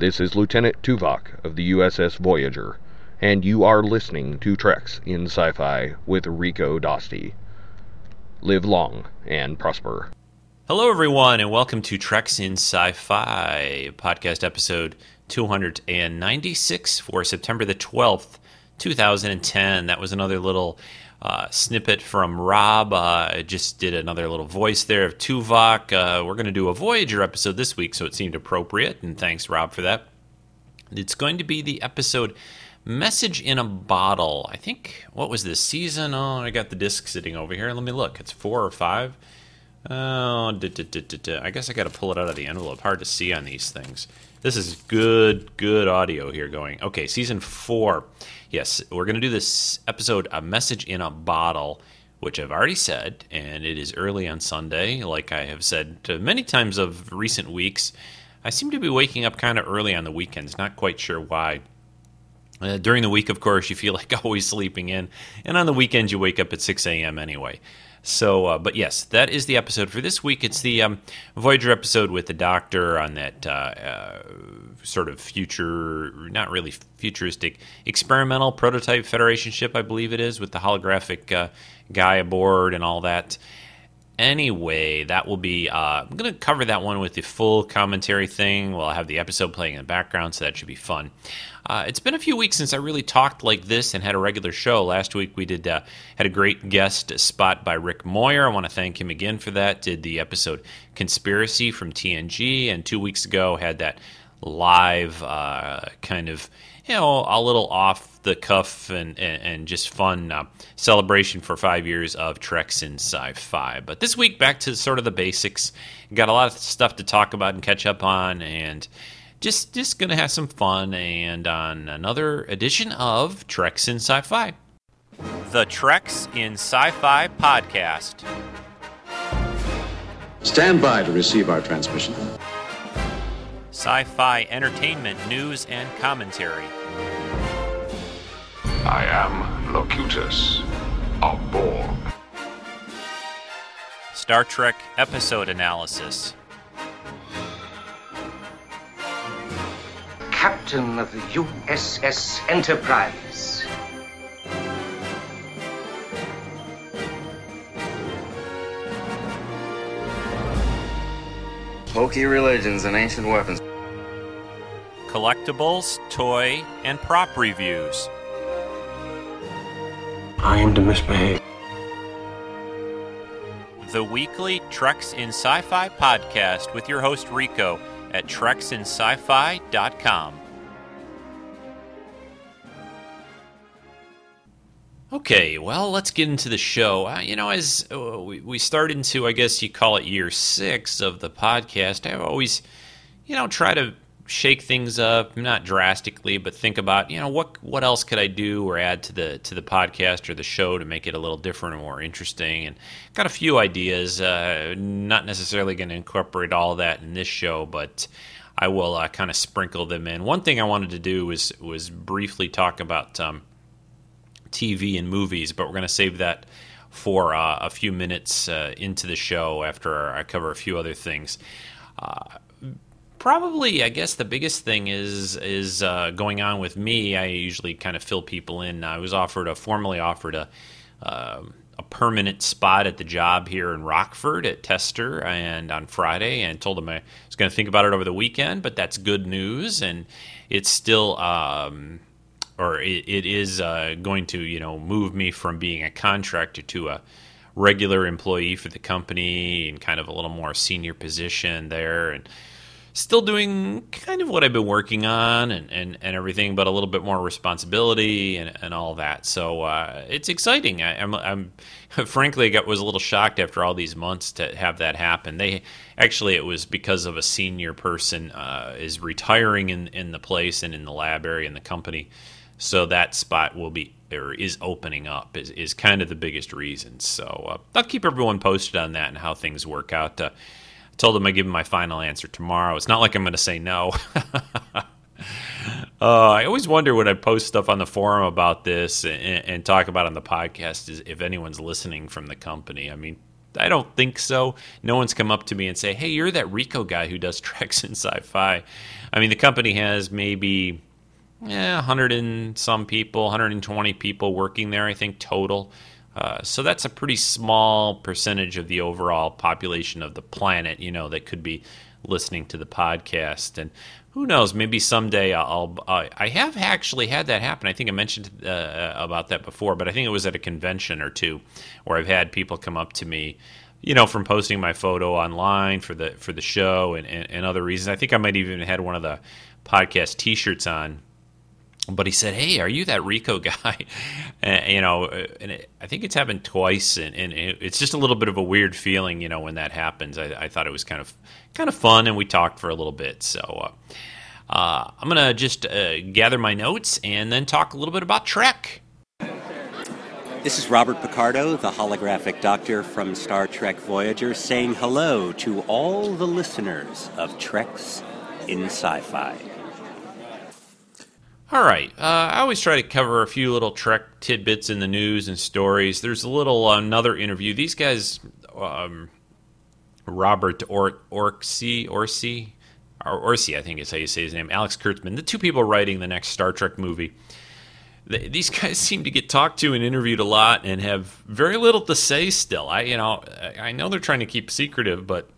This is Lieutenant Tuvok of the USS Voyager, and you are listening to Treks in Sci Fi with Rico Dosti. Live long and prosper. Hello, everyone, and welcome to Treks in Sci Fi, podcast episode 296 for September the 12th, 2010. That was another little uh, snippet from Rob. Uh, I just did another little voice there of Tuvok. Uh, we're going to do a Voyager episode this week, so it seemed appropriate, and thanks, Rob, for that. It's going to be the episode Message in a Bottle. I think, what was this season? Oh, I got the disc sitting over here. Let me look. It's four or five. Oh, I guess I got to pull it out of the envelope. Hard to see on these things. This is good, good audio here going. Okay, season four. Yes, we're going to do this episode, A Message in a Bottle, which I've already said, and it is early on Sunday. Like I have said many times of recent weeks, I seem to be waking up kind of early on the weekends, not quite sure why. Uh, during the week, of course, you feel like always sleeping in, and on the weekends, you wake up at 6 a.m. anyway. So, uh, but yes, that is the episode for this week. It's the um, Voyager episode with the Doctor on that uh, uh, sort of future, not really futuristic, experimental prototype Federation ship, I believe it is, with the holographic uh, guy aboard and all that. Anyway, that will be. Uh, I'm going to cover that one with the full commentary thing. We'll have the episode playing in the background, so that should be fun. Uh, it's been a few weeks since I really talked like this and had a regular show. Last week we did uh, had a great guest spot by Rick Moyer. I want to thank him again for that. Did the episode "Conspiracy" from TNG, and two weeks ago had that live uh, kind of you know a little off the cuff and and, and just fun uh, celebration for five years of Treks in Sci-Fi. But this week back to sort of the basics. Got a lot of stuff to talk about and catch up on and just just gonna have some fun and on another edition of Treks in Sci-Fi. The Treks in Sci-Fi podcast. Stand by to receive our transmission. Sci-fi entertainment news and commentary. I am Locutus of Borg. Star Trek episode analysis. Captain of the USS Enterprise. Hokey religions and ancient weapons. Collectibles, toy, and prop reviews. I am to misbehave. The weekly Treks in Sci Fi podcast with your host Rico at treksinsci-fi.com. Okay, well, let's get into the show. Uh, you know, as uh, we, we start into, I guess you call it year six of the podcast, I always, you know, try to shake things up, not drastically, but think about, you know, what what else could I do or add to the to the podcast or the show to make it a little different or more interesting. And got a few ideas. Uh, not necessarily going to incorporate all that in this show, but I will uh, kind of sprinkle them in. One thing I wanted to do was was briefly talk about um, TV and movies, but we're going to save that for uh, a few minutes uh, into the show after I cover a few other things. Probably, I guess the biggest thing is is uh, going on with me. I usually kind of fill people in. I was offered a formally offered a uh, a permanent spot at the job here in Rockford at Tester, and on Friday, and told them I was going to think about it over the weekend. But that's good news, and it's still. Um, or it, it is uh, going to, you know, move me from being a contractor to a regular employee for the company and kind of a little more senior position there, and still doing kind of what I've been working on and, and, and everything, but a little bit more responsibility and, and all that. So uh, it's exciting. I, am I'm, I'm frankly I was a little shocked after all these months to have that happen. They actually it was because of a senior person uh, is retiring in in the place and in the lab area in the company. So that spot will be or is opening up is, is kind of the biggest reason. So uh, I'll keep everyone posted on that and how things work out. Told him I'd give him my final answer tomorrow. It's not like I'm going to say no. uh, I always wonder when I post stuff on the forum about this and, and, talk about on the podcast is if anyone's listening from the company. I mean, I don't think so. No one's come up to me and say, "Hey, you're that Rico guy who does treks in sci-fi." I mean, the company has maybe yeah, 100 and some people, 120 people working there, I think total. Uh, so that's a pretty small percentage of the overall population of the planet, you know, that could be listening to the podcast. And who knows, maybe someday I'll. Uh, I have actually had that happen. I think I mentioned uh, about that before, but I think it was at a convention or two where I've had people come up to me. You know, from posting my photo online for the for the show and, and, and other reasons. I think I might even had one of the podcast T-shirts on but he said, "Hey, are you that Rico guy?" and, you know, and it, I think it's happened twice, and, and it, it's just a little bit of a weird feeling, you know, when that happens. I, I thought it was kind of kind of fun, and we talked for a little bit. So uh, uh, I'm gonna just uh, gather my notes and then talk a little bit about Trek. This is Robert Picardo, the holographic doctor from Star Trek Voyager, saying hello to all the listeners of Treks in Sci-Fi. All right. Uh, I always try to cover a few little Trek tidbits in the news and stories. There's a little uh, another interview. These guys, um, Robert or- Orci, Orci, or Orci, I think is how you say his name. Alex Kurtzman, the two people writing the next Star Trek movie. These guys seem to get talked to and interviewed a lot and have very little to say. Still, I you know I know they're trying to keep secretive, but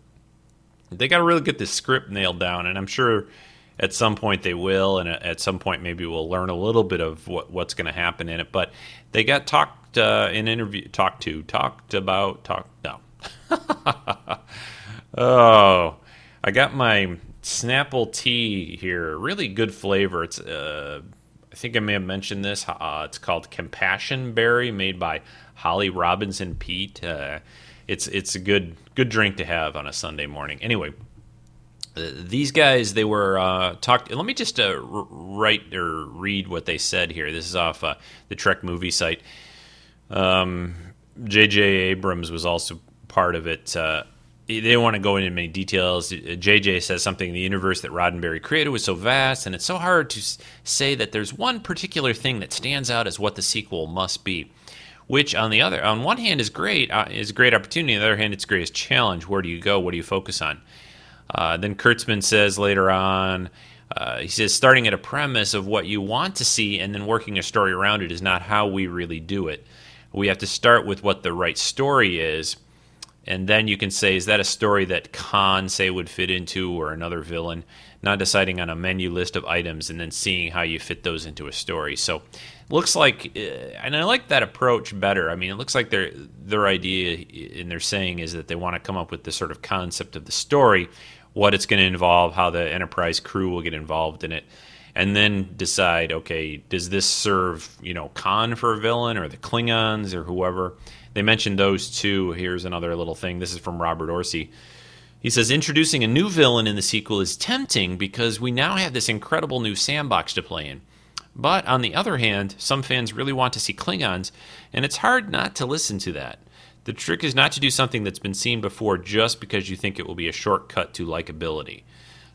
they got to really get this script nailed down, and I'm sure at some point they will, and at some point maybe we'll learn a little bit of what, what's going to happen in it. But they got talked uh, in interview, talked to, talked about, talked no. oh, I got my Snapple tea here. Really good flavor. It's uh, I think I may have mentioned this. Uh, it's called Compassion Berry, made by Holly Robinson Peete. Uh, it's it's a good good drink to have on a Sunday morning. Anyway, these guys they were uh, talked. Let me just uh, write or read what they said here. This is off uh, the Trek movie site. Um, J.J. Abrams was also part of it. Uh, they don't want to go into many details. JJ says something the universe that Roddenberry created was so vast, and it's so hard to say that there's one particular thing that stands out as what the sequel must be. Which, on the other, on one hand, is great, uh, is a great opportunity. On the other hand, it's a great challenge. Where do you go? What do you focus on? Uh, then Kurtzman says later on, uh, he says, starting at a premise of what you want to see and then working a story around it is not how we really do it. We have to start with what the right story is, and then you can say, is that a story that Khan, say, would fit into or another villain? Not deciding on a menu list of items and then seeing how you fit those into a story. So, looks like, uh, and I like that approach better. I mean, it looks like their their idea and their saying is that they want to come up with the sort of concept of the story what it's going to involve, how the Enterprise crew will get involved in it, and then decide, okay, does this serve, you know, Khan for a villain or the Klingons or whoever? They mentioned those two. Here's another little thing. This is from Robert Orci. He says introducing a new villain in the sequel is tempting because we now have this incredible new sandbox to play in. But on the other hand, some fans really want to see Klingons, and it's hard not to listen to that. The trick is not to do something that's been seen before just because you think it will be a shortcut to likability.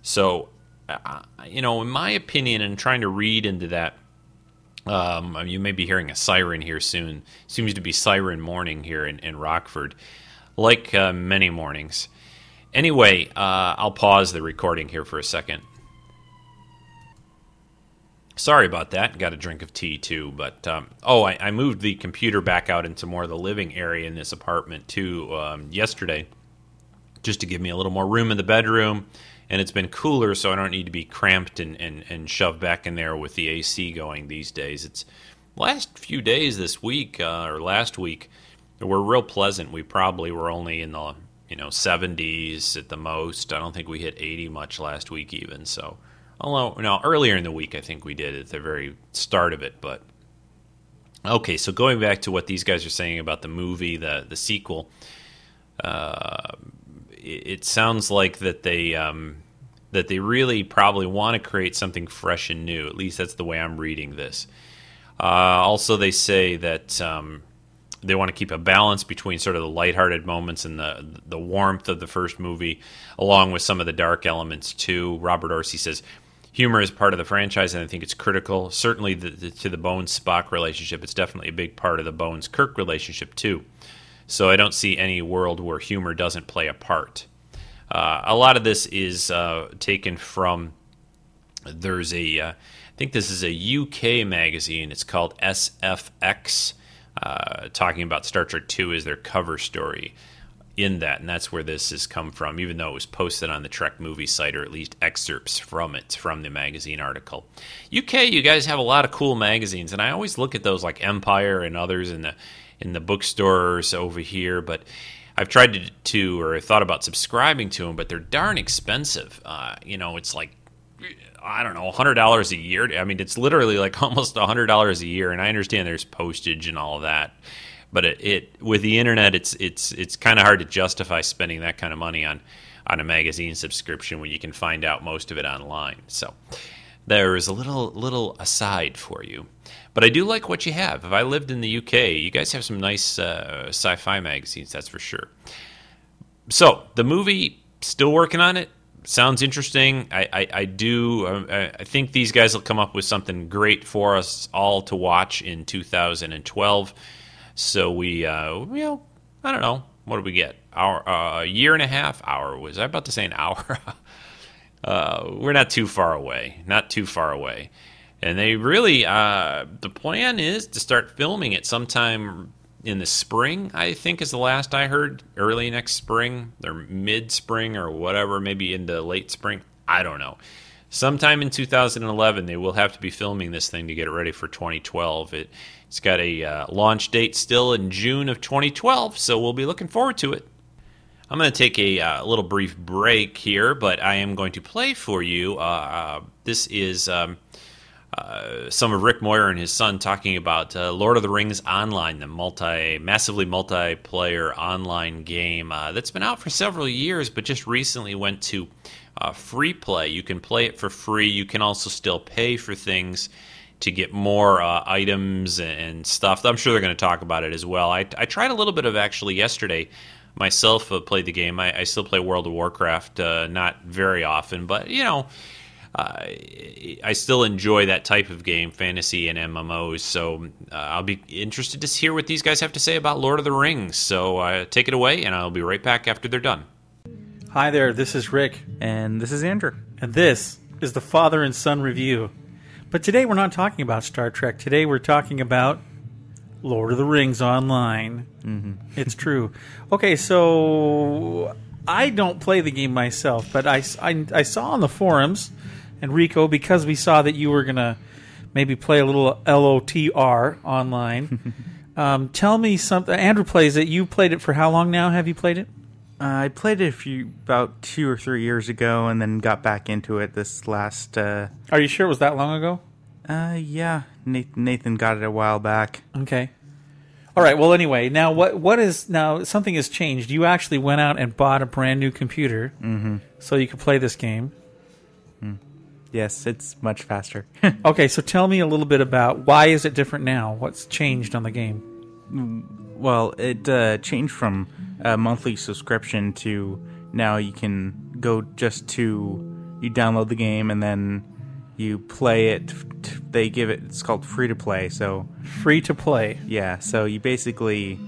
So, uh, you know, in my opinion, and trying to read into that, um, you may be hearing a siren here soon. Seems to be siren morning here in, in Rockford, like uh, many mornings. Anyway, uh, I'll pause the recording here for a second. Sorry about that. Got a drink of tea too, but um, oh, I, I, moved the computer back out into more of the living area in this apartment too um, yesterday, just to give me a little more room in the bedroom. And it's been cooler, so I don't need to be cramped and, and, and shoved back in there with the AC going these days. It's last few days this week uh, or last week were real pleasant. We probably were only in the you know 70s at the most. I don't think we hit 80 much last week even. So Although, no, earlier in the week, I think we did at the very start of it. But okay, so going back to what these guys are saying about the movie, the the sequel, uh, it, it, sounds like that they um, that they really probably want to create something fresh and new. At least that's the way I'm reading this. Uh, also, they say that um, they want to keep a balance between sort of the lighthearted moments and the the warmth of the first movie, along with some of the dark elements too. Robert Orci says humor is part of the franchise, and I think it's critical. Certainly, the, the, to the Bones Spock relationship, it's definitely a big part of the Bones Kirk relationship too. So I don't see any world where humor doesn't play a part. Uh, a lot of this is uh, taken from there's a uh, I think this is a UK magazine. It's called SFX, uh, talking about Star Trek Two as their cover story in that, and that's where this has come from. Even though it was posted on the Trek movie site, or at least excerpts from it from the magazine article. UK, you guys have a lot of cool magazines, and I always look at those like Empire and others in the in the bookstores over here, but. I've tried to, to or thought about subscribing to them, but they're darn expensive. Uh, you know, it's like I don't know, hundred dollars a year. I mean, it's literally like almost hundred dollars a year, and I understand there's postage and all that, but it, it with the internet, it's it's it's kind of hard to justify spending that kind of money on on a magazine subscription when you can find out most of it online. So there is a little little aside for you, but I do like what you have. If I lived in the UK, you guys have some nice uh, sci-fi magazines, that's for sure. So the movie, still working on it sounds interesting. I, I, I do. Uh, I think these guys will come up with something great for us all to watch in 2012. So we, uh, you know, I don't know. What did we get? Our uh, year and a half. Hour was I about to say an hour? uh, we're not too far away. Not too far away. And they really, uh, the plan is to start filming it sometime in the spring, I think is the last I heard. Early next spring or mid spring or whatever, maybe into late spring. I don't know. Sometime in 2011, they will have to be filming this thing to get it ready for 2012. It, it's got a uh, launch date still in June of 2012, so we'll be looking forward to it. I'm going to take a uh, little brief break here, but I am going to play for you. Uh, uh this is. Um, uh, some of Rick Moyer and his son talking about uh, Lord of the Rings Online, the multi, massively multiplayer online game that's been out for several years, but just recently went to free play. You can play it for free. You can also still pay for things to get more uh, items and stuff. I'm sure they're going to talk about it as well. I, I, tried a little bit of actually yesterday. Myself played the game. I, I, still play World of Warcraft, not very often, but you know uh, I still enjoy that type of game, fantasy and MMOs. So uh, I'll be interested to hear what these guys have to say about Lord of the Rings. So uh, take it away, and I'll be right back after they're done. Hi there, this is Rick. And this is Andrew. And this is the Father and Son Review. But today we're not talking about Star Trek. Today we're talking about Lord of the Rings Online. Mm-hmm. It's true. Okay, so I don't play the game myself, but I, I, I saw on the forums and Rico, because we saw that you were gonna maybe play a little LOTR online, um, tell me something. Andrew plays it. You played it for how long now? Have you played it? Uh, I played it a few about two or three years ago, and then got back into it this last. Uh, Are you sure it was that long ago? Uh, yeah. Nathan, Nathan got it a while back. Okay. All right. Well, anyway, now what what is now something has changed. You actually went out and bought a brand new computer mm-hmm. so you could play this game. Yes, it's much faster. okay, so tell me a little bit about why is it different now? What's changed on the game? Well, it uh, changed from a monthly subscription to now you can go just to you download the game and then you play it. They give it. It's called free to play. So free to play. Yeah. So you basically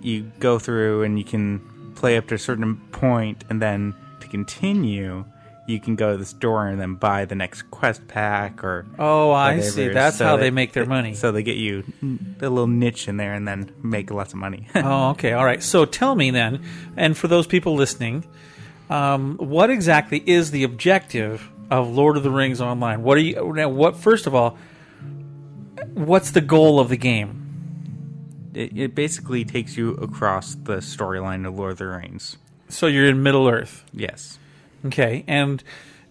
you go through and you can play up to a certain point, and then to continue you can go to the store and then buy the next quest pack or oh i see. That's so how they, they, make their money. so they get you a little niche in there and then make lots of money. Oh okay. All right. So tell me then and for those people listening um, what exactly is the objective of lord of the rings online? What are you now what first of all what's the goal of the game? It, it basically takes you across the storyline of lord of the rings. So you're in middle earth yes Okay, and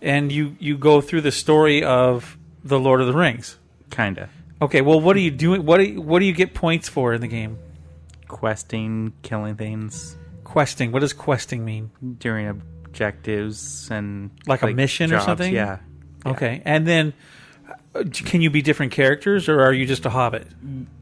and you you go through the story of the Lord of the Rings. Kinda. Okay, well, what are you doing? What do you, what do you get points for in the game? Questing, killing things. Questing. What does questing mean? During objectives and like, like a mission jobs, or something. Yeah. yeah. Okay, and then can you be different characters, or are you just a hobbit?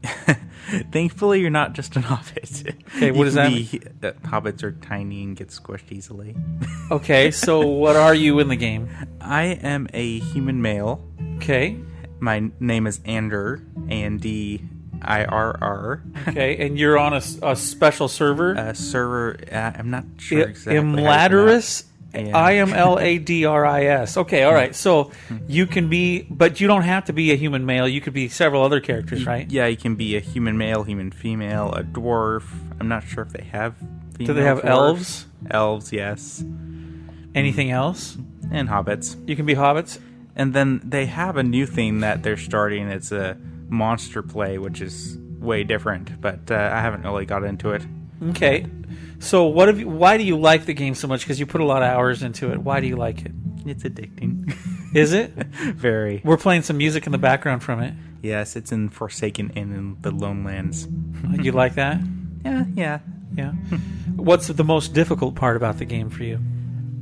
Thankfully, you're not just an hobbit. Okay, what does that be, mean? Uh, hobbits are tiny and get squished easily. okay, so what are you in the game? I am a human male. Okay. My name is Ander, A N D IRR. Okay, and you're on a special server. Uh, server, uh, I'm not sure exactly. pronounce- Yeah. I M L A D R I S. Okay, all right. So you can be, but you don't have to be a human male. You could be several other characters, right? Yeah, you can be a human male, human female, a dwarf. I'm not sure if they have. Do they have elves? Elves, yes, Anything else? and hobbits. You can be hobbits. And then they have a new thing that they're starting. It's a monster play, which is way different. But uh, I haven't really got into it. Okay. So what have you? Why do you like the game so much? Because you put a lot of hours into it. Why do you like it? It's addicting. Is it? Very. We're playing some music in the background from it. Yes, it's in Forsaken and in the Lone Lands. You like that? Yeah, yeah. Yeah. What's the most difficult part about the game for you?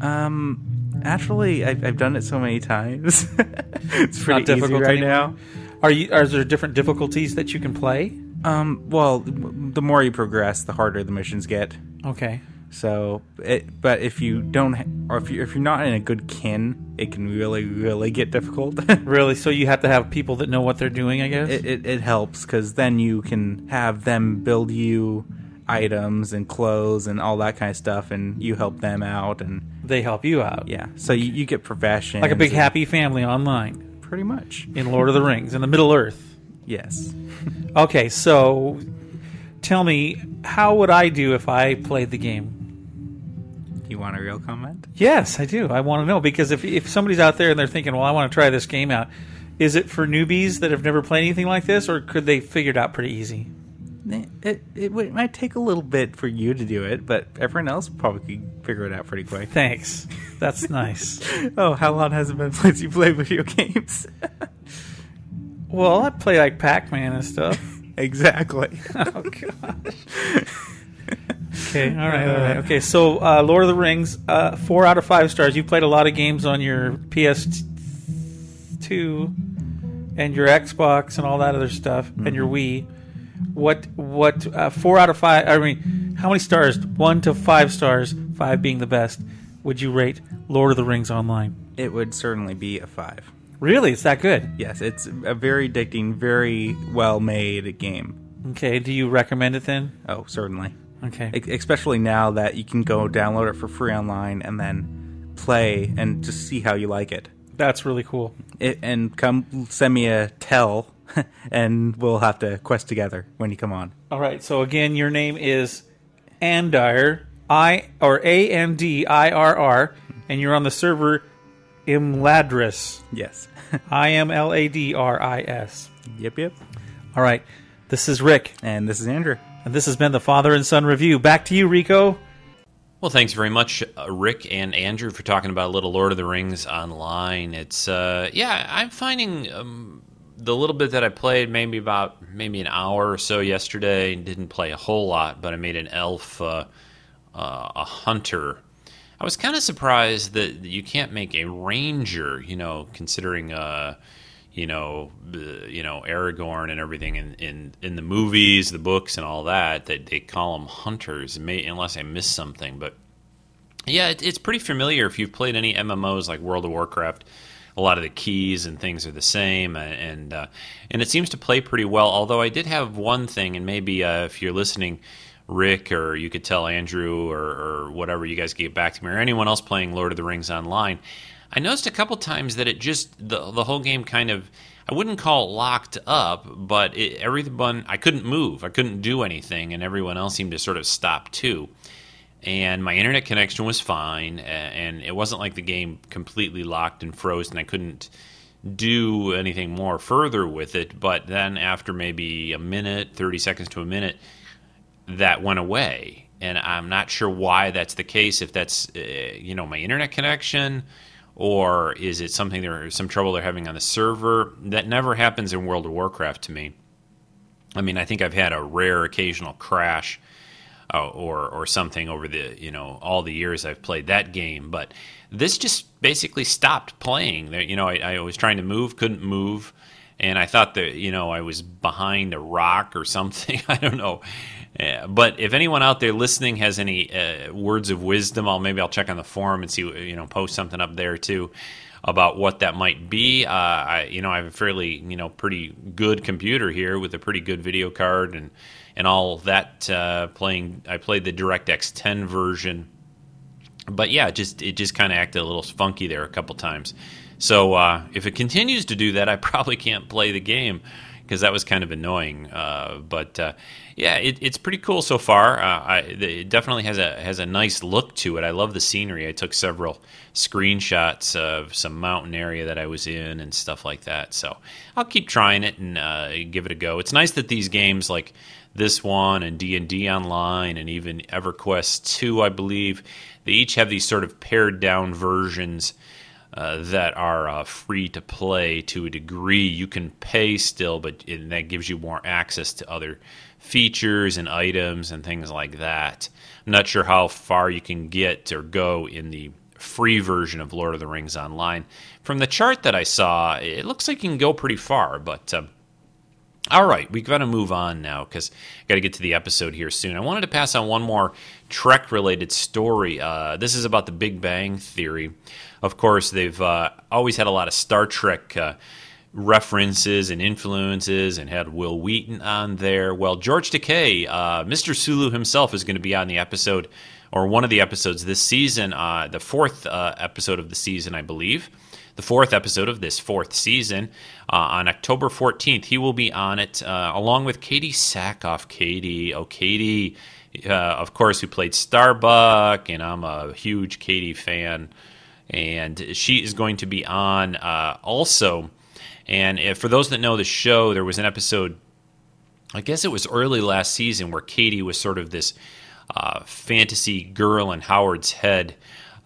Um, actually, I've, I've done it so many times. it's pretty Not difficult right anymore? now. Are you? Are there different difficulties that you can play? Um, well, the more you progress, the harder the missions get. Okay. So, it, but if you don't, or if you if you're not in a good kin, it can really really get difficult. Really? So you have to have people that know what they're doing, I guess. it, it, it helps because then you can have them build you items and clothes and all that kind of stuff, and you help them out, and they help you out. yeah, so you, you get profession Like a big happy family online pretty much. in Lord of the Rings in the Middle Earth. Yes. Okay, so tell me, how would I do if I played the game? You want a real comment? Yes, I do. I want to know because if if somebody's out there and they're thinking, "Well, I want to try this game out," is it for newbies that have never played anything like this, or could they figure it out pretty easy? It, it, it, it might take a little bit for you to do it, but everyone else probably could figure it out pretty quick. Thanks. That's nice. Oh, how long has it been since you played video games? Well, I play like Pac-Man and stuff. exactly. Oh gosh. okay. All right. All right. Okay. So, uh, Lord of the Rings, uh, four out of five stars. You played a lot of games on your PS2 and your Xbox and all that other stuff, and your Wii. What? What? Uh, four out of five. I mean, how many stars? One to five stars. Five being the best. Would you rate Lord of the Rings Online? It would certainly be a five. Really? It's that good? Yes, it's a very addicting, very well made game. Okay. Do you recommend it then? Oh, certainly. Okay. E- Especially now that you can go download it for free online and then play and just see how you like it. That's really cool. it and come send me a tell, and we'll have to quest together when you come on. All right. So again, your name is Andir, I or A N D I R R, and you're on the server Imladris, Yes. I M L A D R I S. yep, yep. All right. This is Rick, And this is Andrew. and this has been the Father and Son review. Back to you, Rico. Well, thanks very much, uh, Rick and Andrew, for talking about a little Lord of the Rings online. It's uh, yeah, I'm finding um, the little bit that I played, maybe about maybe an hour or so yesterday. Didn't play a whole lot, but I made an elf, uh, uh, a hunter. I was kind of surprised that you can't make a ranger. You know, considering. Uh, you know, uh, you know Aragorn and everything in, in, in the movies, the books, and all that. That they call them hunters, may, unless I missed something. But yeah, it, it's pretty familiar if you've played any MMOs like World of Warcraft. A lot of the keys and things are the same, and and, uh, and it seems to play pretty well. Although I did have one thing, and maybe uh, if you're listening, Rick, or you could tell Andrew, or, or whatever, you guys get back to me, or anyone else playing Lord of the Rings online. I noticed a couple times that it just the the whole game kind of I wouldn't call it locked up, but it, everyone I couldn't move, I couldn't do anything, and everyone else seemed to sort of stop too. And my internet connection was fine, and it wasn't like the game completely locked and froze, and I couldn't do anything more further with it. But then after maybe a minute, thirty seconds to a minute, that went away, and I'm not sure why that's the case. If that's uh, you know my internet connection, or is it something there some trouble they're having on the server? That never happens in World of Warcraft to me. I mean, I think I've had a rare occasional crash uh, or or something over the you know all the years I've played that game, but this just basically stopped playing. You know, I, I was trying to move, couldn't move, and I thought that you know I was behind a rock or something. I don't know. But if anyone out there listening has any uh, words of wisdom, I'll maybe I'll check on the forum and see you know post something up there too about what that might be. Uh, I, you know, I have a fairly, you know, pretty good computer here with a pretty good video card and and all that. Uh, playing, I played the DirectX 10 version, but yeah, just it just kind of acted a little funky there a couple times. So uh, if it continues to do that, I probably can't play the game because that was kind of annoying. Uh, but yeah, it, it's pretty cool so far. Uh, I, it definitely has a has a nice look to it. I love the scenery. I took several screenshots of some mountain area that I was in and stuff like that. So I'll keep trying it and uh, give it a go. It's nice that these games like this one and D and D Online and even EverQuest two, I believe, they each have these sort of pared down versions uh, that are uh, free to play to a degree. You can pay still, but it, that gives you more access to other features and items and things like that. I'm not sure how far you can get or go in the free version of Lord of the Rings Online. From the chart that I saw, it looks like you can go pretty far, but. Uh, all right, we've got to move on now because I've got to get to the episode here soon. I wanted to pass on one more Trek related story. Uh, this is about the Big Bang Theory. Of course, they've uh, always had a lot of Star Trek uh, references and influences and had Wil Wheaton on there. Well, George Takei, uh, Mr. Sulu himself, is going to be on the episode or one of the episodes this season, uh, the fourth uh, episode of the season, I believe the fourth episode of this fourth season uh, on October 14th. He will be on it uh, along with Katee Sackhoff. Katee, oh, Katee, uh, of course, who played Starbuck, and I'm a huge Katee fan. And she is going to be on also. And if, for those that know the show, there was an episode, I guess it was early last season, where Katee was sort of this uh, fantasy girl in Howard's head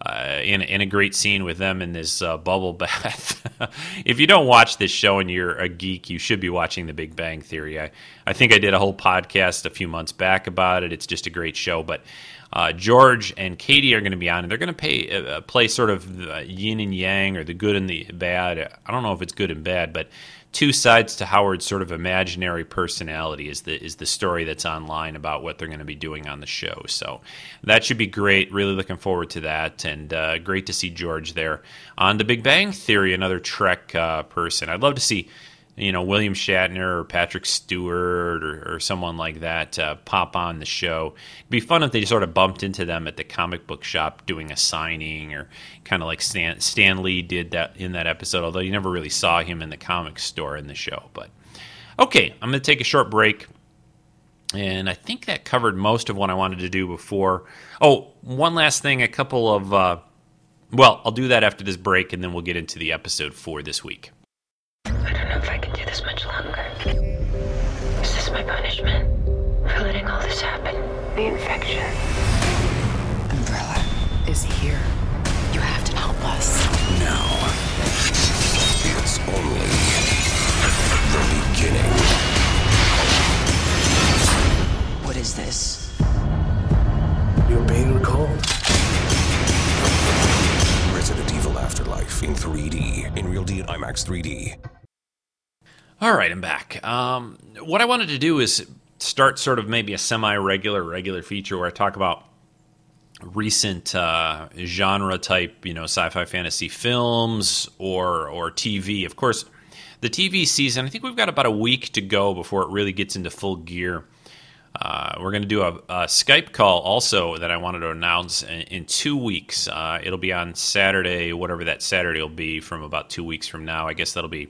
uh, in, in a great scene with them in this uh, bubble bath. if you don't watch this show and you're a geek, you should be watching The Big Bang Theory. I, I think I did a whole podcast a few months back about it. It's just a great show. But uh, George and Katee are going to be on, and they're going to pay, uh, play sort of yin and yang or the good and the bad. I don't know if it's good and bad, but two sides to Howard's sort of imaginary personality is the is the story that's online about what they're going to be doing on the show. So that should be great. Really looking forward to that, and uh, great to see George there on The Big Bang Theory, another Trek uh, person. I'd love to see you know William Shatner or Patrick Stewart or, or someone like that uh, pop on the show. It'd be fun if they sort of bumped into them at the comic book shop doing a signing or kind of like Stan, Stan Lee did that in that episode. Although you never really saw him in the comic store in the show. But okay, I'm going to take a short break. And I think that covered most of what I wanted to do before. Oh, one last thing. A couple of, uh, well, I'll do that after this break, and then we'll get into the episode for this week. I don't know if I can do this much longer. Is this my punishment? For letting all this happen? The infection. Umbrella is here. You have to help us. Now, it's only the beginning. What is this? You're being recalled. Resident Evil Afterlife in 3D, in Real D and IMAX 3D. All right, I'm back. Um, what I wanted to do is start sort of maybe a semi-regular, regular feature where I talk about recent uh, genre type, you know, sci-fi fantasy films or or TV. Of course, the TV season. I think we've got about a week to go before it really gets into full gear. Uh, we're going to do a, a, Skype call also that I wanted to announce in, in two weeks. Uh, it'll be on Saturday, whatever that Saturday will be, from about two weeks from now. I guess that'll be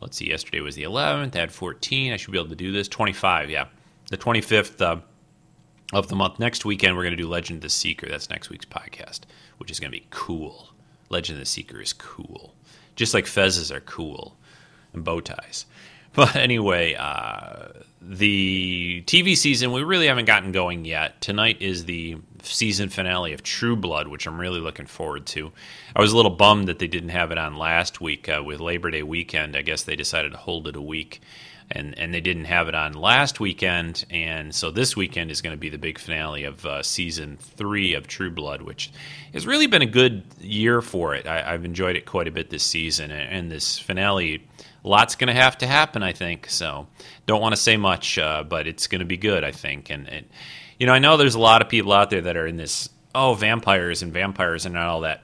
let's see, yesterday was the 11th. I had 14. I should be able to do this. 25, yeah. The 25th uh, of the month. Next weekend, we're going to do Legend of the Seeker. That's next week's podcast, which is going to be cool. Legend of the Seeker is cool. Just like fezzes are cool and bow ties. But anyway, uh, the TV season, we really haven't gotten going yet. Tonight is the season finale of True Blood, which I'm really looking forward to. I was a little bummed that they didn't have it on last week uh, with Labor Day weekend. I guess they decided to hold it a week. And, and they didn't have it on last weekend, and so this weekend is going to be the big finale of uh, season three of True Blood, which has really been a good year for it. I, have enjoyed it quite a bit this season, and, and this finale lots going to have to happen, I think. So don't want to say much, uh, but it's going to be good, I think. And, and, you know, I know there's a lot of people out there that are in this, oh, vampires and vampires and all that.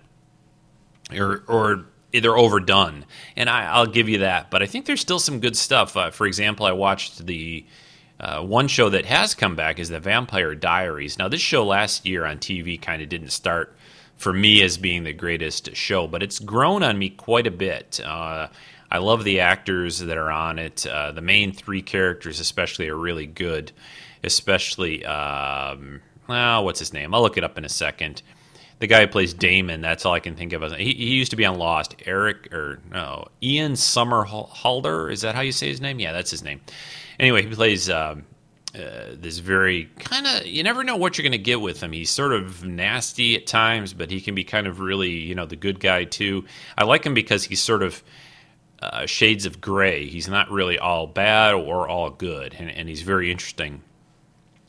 Or, or they're overdone, and I, I'll give you that. But I think there's still some good stuff. Uh, for example, I watched the uh, one show that has come back is the Vampire Diaries. Now, this show last year on TV kind of didn't start for me as being the greatest show, but it's grown on me quite a bit. Uh, I love the actors that are on it. Uh, the main three characters, especially, are really good. Especially, um, what's his name? I'll look it up in a second. The guy who plays Damon, that's all I can think of. He, he used to be on Lost. Eric, or no, Ian Somerhalder. Is that how you say his name? Yeah, that's his name. Anyway, he plays um, uh, this very kind of you never know what you're going to get with him. He's sort of nasty at times, but he can be kind of really you know the good guy too. I like him because he's sort of uh, shades of gray. He's not really all bad or all good, and, and, he's very interesting.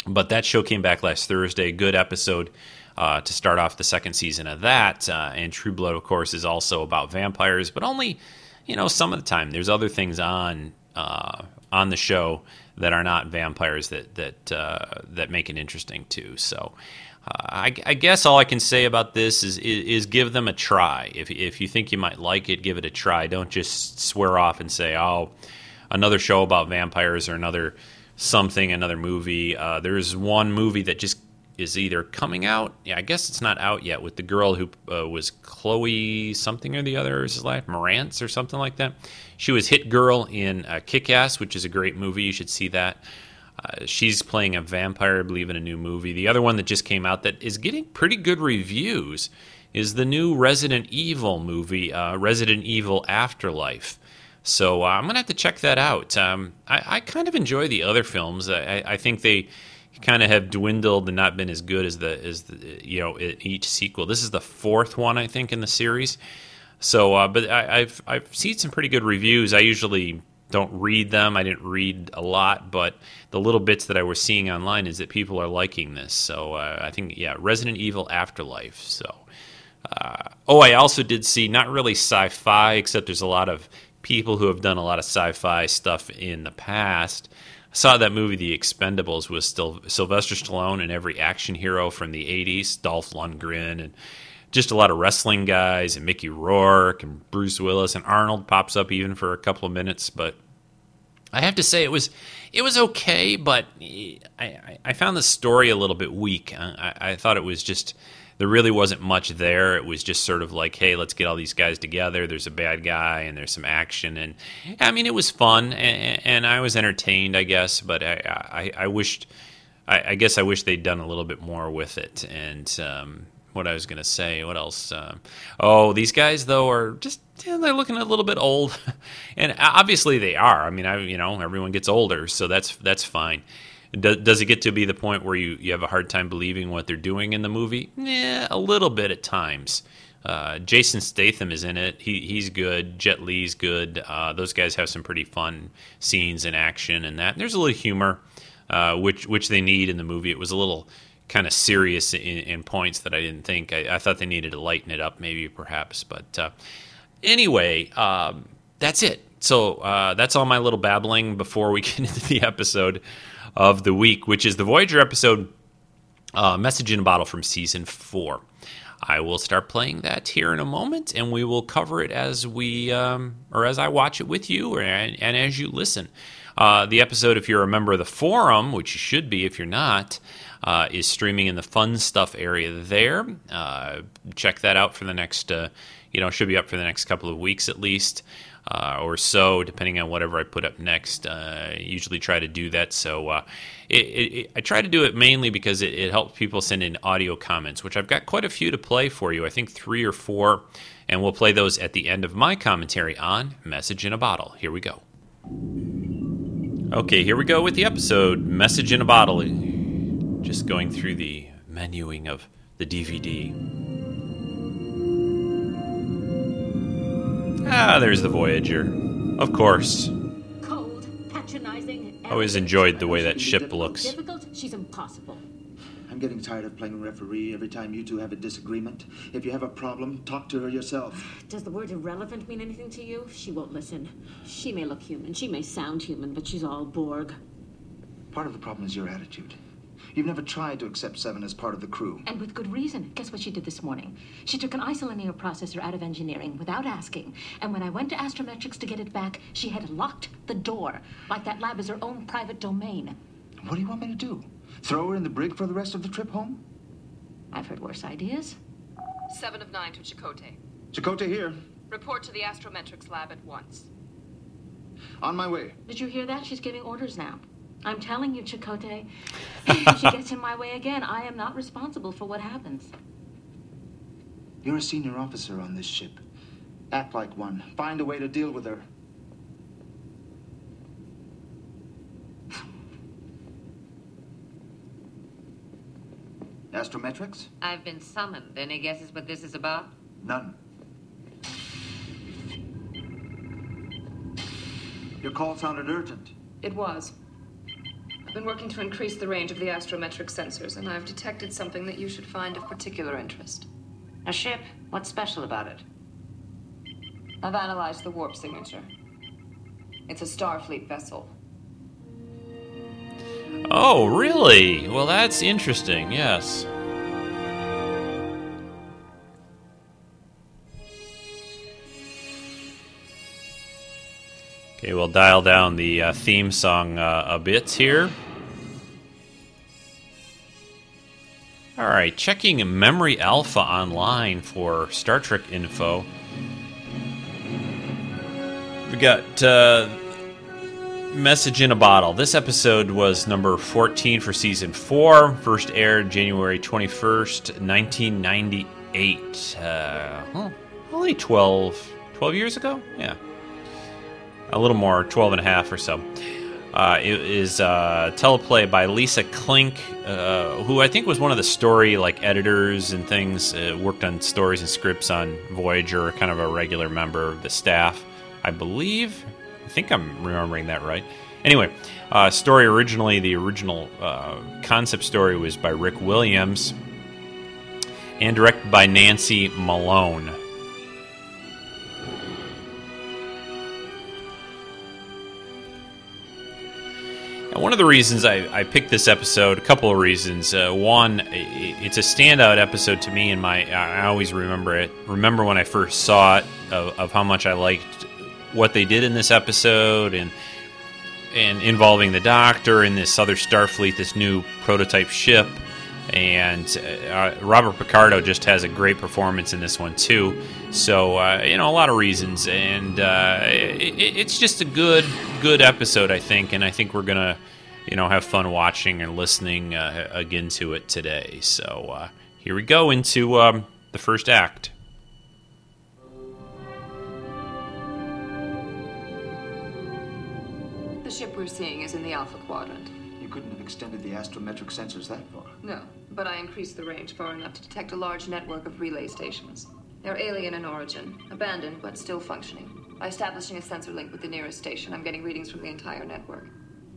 But that show came back last Thursday. Good episode uh, to start off the second season of that. Uh, and True Blood, of course, is also about vampires, but only you know some of the time. There's other things on uh, on the show that are not vampires that that uh, that make it interesting too. So. Uh, I, I, guess all I can say about this is, is, is give them a try. If if you think you might like it, give it a try. Don't just swear off and say, "Oh, another show about vampires or another something, another movie." Uh, there's one movie that just is either coming out. Yeah, I guess it's not out yet. With the girl who uh, was Chloe something or the other, is his life Moretz or something like that. She was Hit Girl in uh, Kick Ass, which is a great movie. You should see that. Uh, she's playing a vampire, I believe, in a new movie. The other one that just came out that is getting pretty good reviews is the new Resident Evil movie, uh, Resident Evil Afterlife. So uh, I'm going to have to check that out. Um, I, I, kind of enjoy the other films. I, I, think they kind of have dwindled and not been as good as the as the, you know each sequel. This is the fourth one I think in the series. So, uh, but I, have I've seen some pretty good reviews. I usually don't read them. I didn't read a lot, but the little bits that I was seeing online is that people are liking this. So uh, I think yeah, Resident Evil Afterlife. So uh, oh, I also did see not really sci-fi, except there's a lot of people who have done a lot of sci-fi stuff in the past. I saw that movie, The Expendables, was still Sylvester Stallone and every action hero from the '80s, Dolph Lundgren and just a lot of wrestling guys and Mickey Rourke and Bruce Willis and Arnold pops up even for a couple of minutes. But I have to say it was it was okay, but eh, I, I found the story a little bit weak. I, I thought it was just there really wasn't much there. It was just sort of like, hey, let's get all these guys together. There's a bad guy and there's some action, and I mean, it was fun and, and I was entertained, I guess. But I, I, I wished, I, I, guess, I wish they'd done a little bit more with it. And um, what I was going to say. What else? Uh, oh, these guys though are just yeah, they're looking a little bit old, and obviously they are. I mean, I you know everyone gets older, so that's that's fine. Does, does it get to be the point where you, you have a hard time believing what they're doing in the movie? Yeah, a little bit at times. Uh, Jason Statham is in it. He he's good. Jet Li's good. Uh, those guys have some pretty fun scenes and action and that. There's a little humor, uh, which which they need in the movie. It was a little kind of serious in, in, points that I didn't think. I, I, thought they needed to lighten it up, maybe perhaps. But uh, anyway, um, that's it. So uh, that's all my little babbling before we get into the episode of the week, which is the Voyager episode, uh, "Message in a Bottle" from season four. I will start playing that here in a moment, and we will cover it as we um, or as I watch it with you, or, and, and as you listen. Uh, the episode, if you're a member of the forum, which you should be if you're not, uh, is streaming in the fun stuff area there. Uh, check that out for the next, uh, you know, should be up for the next couple of weeks at least. Uh, or so, depending on whatever I put up next. Uh, usually try to do that. So uh, it, it, I try to do it mainly because it, it, helps people send in audio comments, which I've got quite a few to play for you. I think three or four, and we'll play those at the end of my commentary on Message in a Bottle. Here we go. Okay, here we go with the episode Message in a Bottle just going through the menuing of the DVD. Ah, there's the Voyager. Of course. Cold, patronizing. Always enjoyed the way that ship looks. Difficult? She's impossible. I'm getting tired of playing referee every time you two have a disagreement. If you have a problem, talk to her yourself. Does the word irrelevant mean anything to you? She won't listen. She may look human, she may sound human, but she's all Borg. Part of the problem is your attitude. You've never tried to accept Seven as part of the crew. And with good reason. Guess what she did this morning? She took an isolinear processor out of engineering without asking. And when I went to Astrometrics to get it back, she had locked the door. Like that lab is her own private domain. What do you want me to do? Throw her in the brig for the rest of the trip home? I've heard worse ideas. Seven of nine to Chakotay. Chakotay here. Report to the Astrometrics lab at once. On my way. Did you hear that? She's giving orders now. I'm telling you, Chakotay, if she gets in my way again, I am not responsible for what happens. You're a senior officer on this ship. Act like one. Find a way to deal with her. Astrometrics? I've been summoned. Any guesses what this is about? None. Your call sounded urgent. It was. I've been working to increase the range of the astrometric sensors, and I've detected something that you should find of particular interest. A ship? What's special about it? I've analyzed the warp signature. It's a Starfleet vessel. Oh, really? Well, that's interesting, yes. Okay, we'll dial down the uh, theme song uh, a bit here. All right, checking Memory Alpha online for Star Trek info. We got uh, message in a bottle. This episode was number 14 for season 4. First aired January 21st, 1998. Uh, well, only 12, 12 years ago? Yeah. A little more, 12 and a half or so. Uh, it is uh, teleplay by Lisa Klink, uh, who I think was one of the story like editors and things. Uh, worked on stories and scripts on Voyager, kind of a regular member of the staff, I believe. I think I'm remembering that right. Anyway, story originally, the original concept story was by Rick Williams and directed by Nancy Malone. One of the reasons I, I, picked this episode, a couple of reasons. Uh, one, it's a standout episode to me, and my I always remember it. Remember when I first saw it, of, of how much I liked what they did in this episode, and and involving the Doctor and this other Starfleet, this new prototype ship. And uh, Robert Picardo just has a great performance in this one too. So uh, you know a lot of reasons, and uh, it, it's just a good good episode, I think. And I think we're gonna you know have fun watching and listening uh, again to it today. So uh, here we go into um, the first act. The ship we're seeing is in the Alpha Quadrant. You couldn't have extended the astrometric sensors that far. No, but I increased the range far enough to detect a large network of relay stations. They're alien in origin, abandoned but still functioning. By establishing a sensor link with the nearest station, I'm getting readings from the entire network.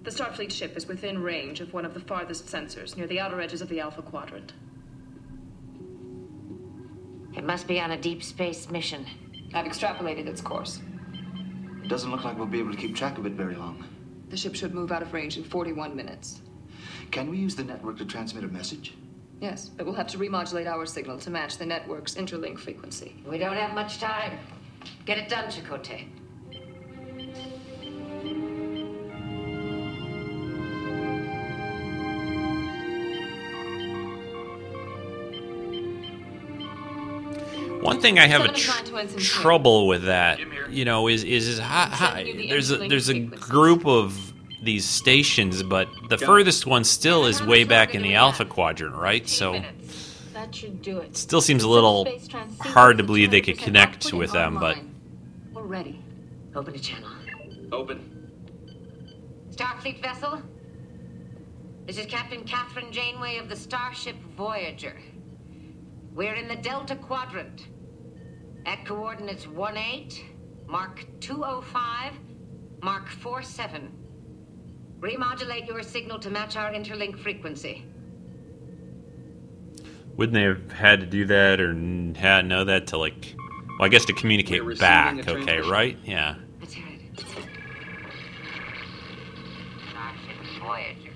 The Starfleet ship is within range of one of the farthest sensors near the outer edges of the Alpha Quadrant. It must be on a deep space mission. I've extrapolated its course. It doesn't look like we'll be able to keep track of it very long. The ship should move out of range in 41 minutes. Can we use the network to transmit a message? Yes, but we'll have to remodulate our signal to match the network's interlink frequency. We don't have much time. Get it done, Chakotay. One thing I have a tr- trouble with that, you know, is is, is how, how, there's a, there's a group of these stations, but the furthest one still is way back in the Alpha Quadrant, right? So that should do it. Still seems a little hard to believe they could connect with them, but we're ready. Open a channel. Open. Starfleet vessel. This is Captain Kathryn Janeway of the Starship Voyager. We're in the Delta Quadrant. At coordinates 1-8, mark 205, mark 47. Remodulate your signal to match our interlink frequency. Wouldn't they have had to do that or had know that to like well I guess to communicate back, okay, right? Yeah. Let's hear it. Starship Voyager.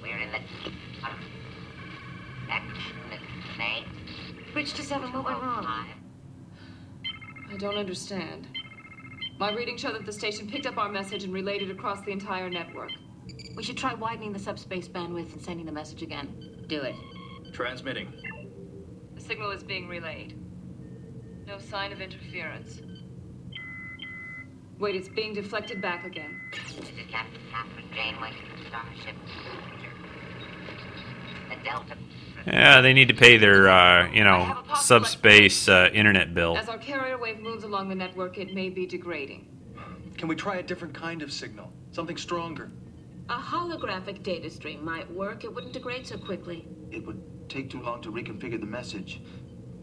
We're in the Bridge to seven, what went wrong? Don't understand. My readings show that the station picked up our message and relayed it across the entire network. We should try widening the subspace bandwidth and sending the message again. Do it. Transmitting. The signal is being relayed. No sign of interference. Wait, it's being deflected back again. This is Captain Kathryn Janeway from Starship Voyager. The Delta. Yeah, they need to pay their, uh, you know, subspace uh, internet bill. As our carrier wave moves along the network, it may be degrading. Can we try a different kind of signal? Something stronger? A holographic data stream might work. It wouldn't degrade so quickly. It would take too long to reconfigure the message.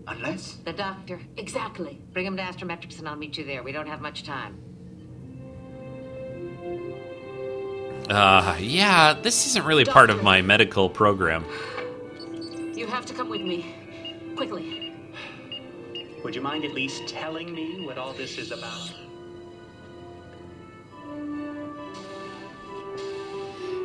Unless. The doctor. Exactly. Bring him to Astrometrics and I'll meet you there. We don't have much time. Uh, yeah, this isn't really part of my medical program. You have to come with me. Quickly. Would you mind at least telling me what all this is about?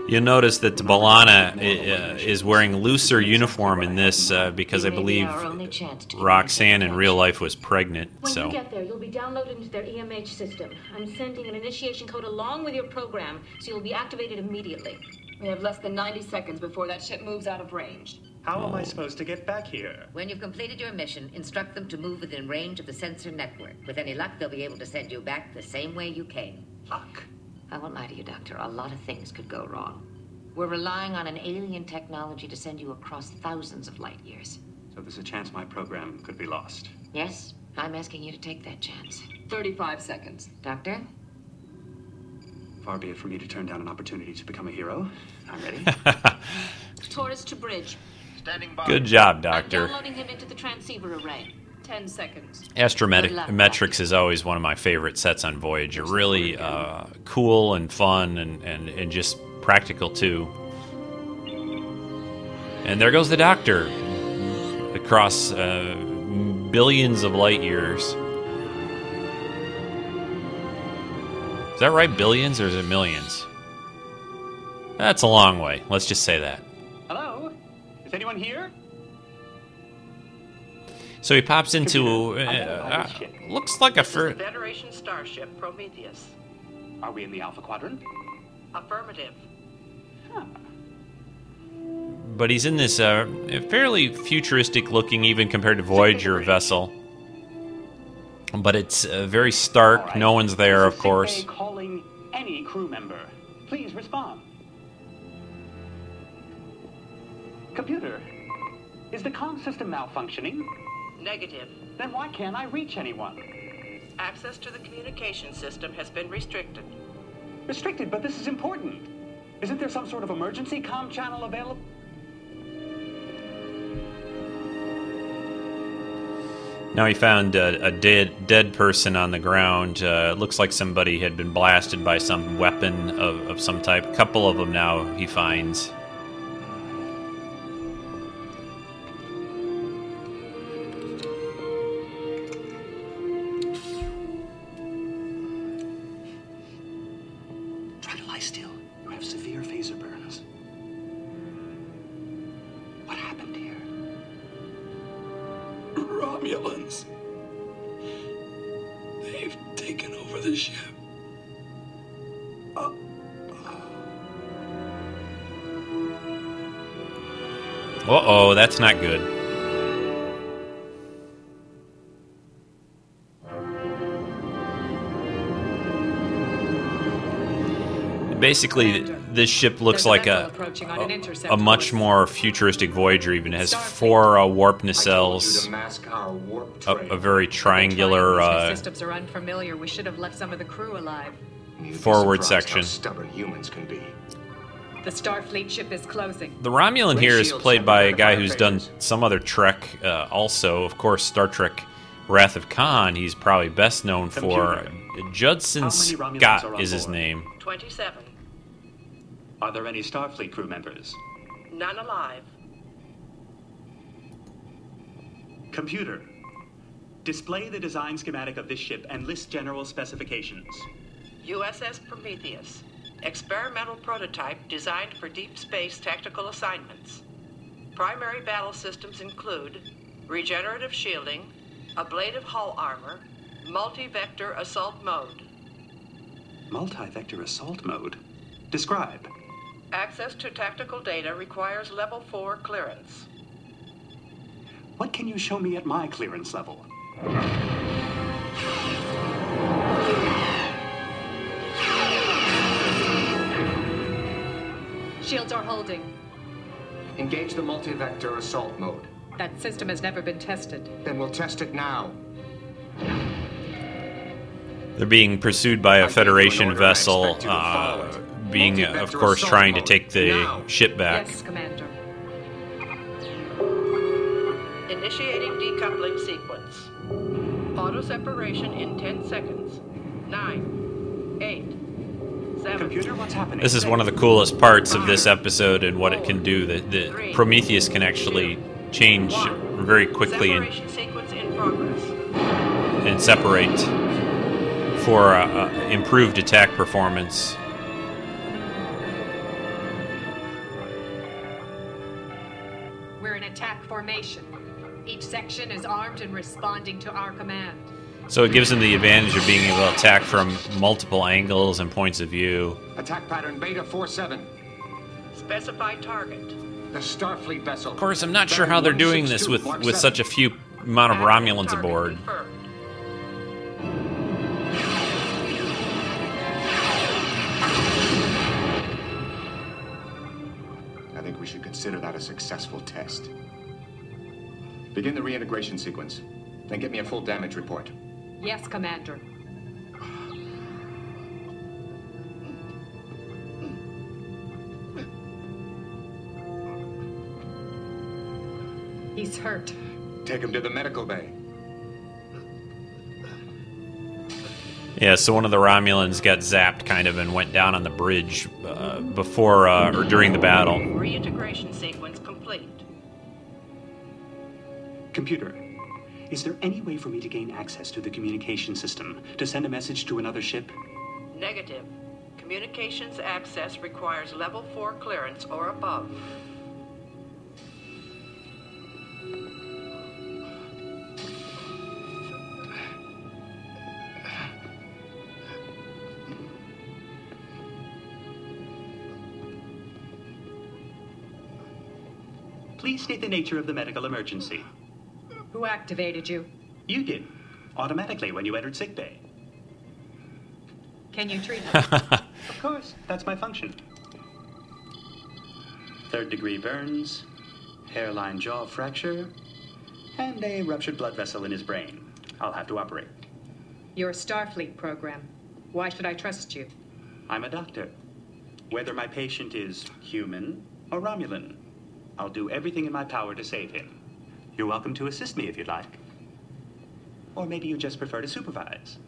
You'll notice that B'Elanna uh, is wearing looser uniform in this uh, because I believe Roxann in real life was pregnant. So. When So you get there, you'll be downloaded into their EMH system. I'm sending an initiation code along with your program, so you'll be activated immediately. We have less than 90 seconds before that ship moves out of range. How am I supposed to get back here? When you've completed your mission, instruct them to move within range of the sensor network. With any luck, they'll be able to send you back the same way you came. Luck? I won't lie to you, Doctor. A lot of things could go wrong. We're relying on an alien technology to send you across thousands of light years. So there's a chance my program could be lost. Yes, I'm asking you to take that chance. 35 seconds. Doctor? Far be it for me to turn down an opportunity to become a hero. I'm ready. Torres to bridge. Standing good job, Doctor. Downloading him into the transceiver array. 10 seconds. Astrometrics is always one of my favorite sets on Voyager. Really uh, cool and fun and, and, and just practical too. And there goes the Doctor across uh, billions of light years. Is that right? Billions or is it millions? That's a long way. Let's just say that. Hello? Is anyone here? So he pops into uh, uh, looks like a fur. Federation starship Prometheus. Are we in the Alpha Quadrant? Affirmative. but he's in this uh, fairly futuristic looking, even compared to Voyager vessel. But it's uh, very stark. No one's there, of course. Calling any crew member. Please respond. Computer, is the comm system malfunctioning? Negative. Then why can't I reach anyone? Access to the communication system has been restricted. Restricted, but this is important. Isn't there some sort of emergency comm channel available? Now he found a, a dead dead person on the ground. Uh, it looks like somebody had been blasted by some weapon of, of some type. A couple of them now he finds. Not good. Basically, this ship looks like a, approaching on an a, a much more futuristic Voyager. Even it has four uh, warp nacelles, a, a very triangular uh, systems are unfamiliar. We should have left some of the crew alive. forward section. stubborn humans can be. The Starfleet ship is closing. The Romulan here is played by a guy who's done some other Trek, uh, also, of course, Star Trek: Wrath of Khan. He's probably best known for Judson How many Romulans Scott is his board? name. 27. Are there any Starfleet crew members? None alive. Computer, display the design schematic of this ship and list general specifications. USS Prometheus. Experimental prototype designed for deep space tactical assignments. Primary battle systems include regenerative shielding, ablative hull armor, Multi-vector assault mode. Multi-vector assault mode? Describe. Access to tactical data requires level 4 clearance. What can you show me at my clearance level? Shields are holding. Engage the multi-vector assault mode. That system has never been tested. Then we'll test it now. They're being pursued by a Federation vessel, uh, being, of course, trying to take the ship back. Yes, Commander. Initiating decoupling sequence. Auto separation in 10 seconds. 9, 8, 7. Computer, what's happening? This is one of the coolest parts of this episode and what it can do. The, the Prometheus can actually change very quickly and, Separation sequence in progress. and separate for uh, uh, improved attack performance. We're in attack formation. Each section is armed and responding to our command. So it gives them the advantage of being able to attack from multiple angles and points of view. Attack pattern Beta 47. Specified target. The Starfleet vessel. Of course, I'm not sure how they're doing this with, with such a few amount of Romulans aboard. I think we should consider that a successful test. Begin the reintegration sequence. Then get me a full damage report. Yes, Commander. He's hurt. Take him to the medical bay. Yeah, so one of the Romulans got zapped kind of and went down on the bridge uh, before uh, or during the battle. Reintegration sequence complete. Computer, is there any way for me to gain access to the communication system to send a message to another ship? Negative. Communications access requires level 4 clearance or above. Please state the nature of the medical emergency. Who activated you? You did. Automatically when you entered sickbay. Can you treat him? Of course, that's my function. Third degree burns, hairline jaw fracture, and a ruptured blood vessel in his brain. I'll have to operate. Your Starfleet program. Why should I trust you? I'm a doctor. Whether my patient is human or Romulan, I'll do everything in my power to save him. You're welcome to assist me if you'd like. Or maybe you just prefer to supervise.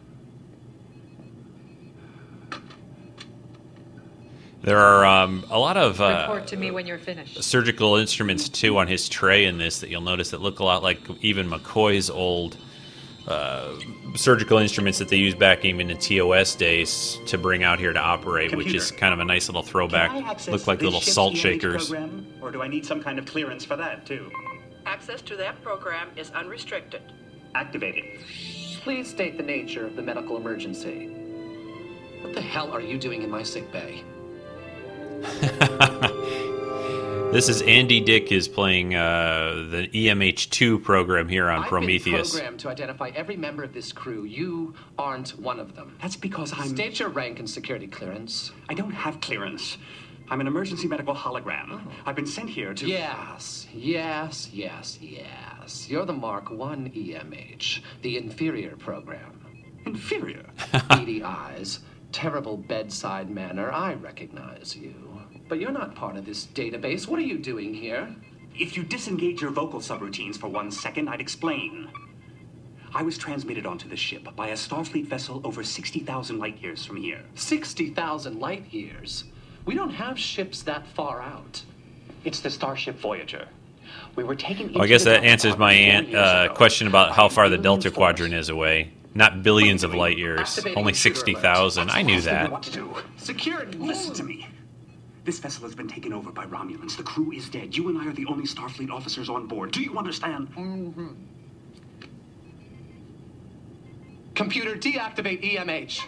There are um, a lot of uh, Report to me when you're finished. surgical instruments too on his tray in this that you'll notice that look a lot like even McCoy's old uh, surgical instruments that they used back even in TOS days to bring out here to operate, which is kind of a nice little throwback. Can I access Look like this little ship's salt EMH shakers. Program, or do I need some kind of clearance for that, too? Access to that program is unrestricted. Activated. Please state the nature of the medical emergency. What the hell are you doing in my sick bay? This is Andy Dick is playing uh, the EMH2 program here on I've Prometheus. been programmed to identify every member of this crew. You aren't one of them. That's because I'm. State your rank and security clearance. I don't have clearance. I'm an emergency medical hologram. Oh. I've been sent here to. Yes, yes, yes, yes. You're the Mark 1 EMH, the inferior program. Inferior? Beady eyes, terrible bedside manner. I recognize you. But you're not part of this database. What are you doing here? If you disengage your vocal subroutines for one second, I'd explain. I was transmitted onto the ship by a Starfleet vessel over 60,000 light years from here. 60,000 light years? We don't have ships that far out. It's the Starship Voyager. We were taken Well, I guess that answers my Quadrant an- four years uh, question about how far the Delta Quadrant is away. Not billions of light years, only intruder 60,000. I knew that. What to do? Security. Listen to me. This vessel has been taken over by Romulans. The crew is dead. You and I are the only Starfleet officers on board. Do you understand? Mm-hmm. Computer, deactivate EMH.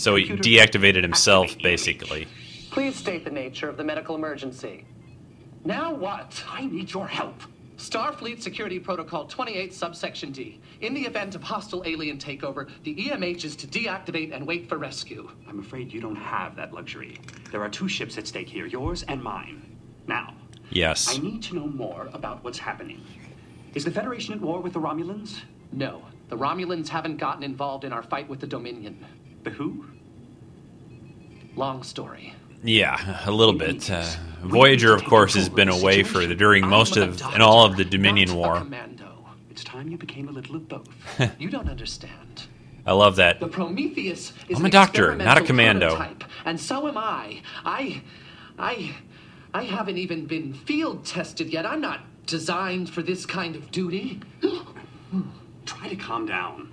So he deactivated himself, basically. Please state the nature of the medical emergency. Now what? I need your help. Starfleet Security Protocol 28, subsection D. In the event of hostile alien takeover, the EMH is to deactivate and wait for rescue. I'm afraid you don't have that luxury. There are two ships at stake here, yours and mine. Now, Yes. I need to know more about what's happening. Is the Federation at war with the Romulans? No, the Romulans haven't gotten involved in our fight with the Dominion. The who? Long story. Yeah, a little bit. Uh, Voyager, of course, has been away for the, during most of and all of the Dominion War. It's time you became a little of both. you don't understand. I love that. The Prometheus is I'm a doctor, not a commando. prototype, and so am I. I, I, I haven't even been field tested yet. I'm not designed for this kind of duty. Try to calm down.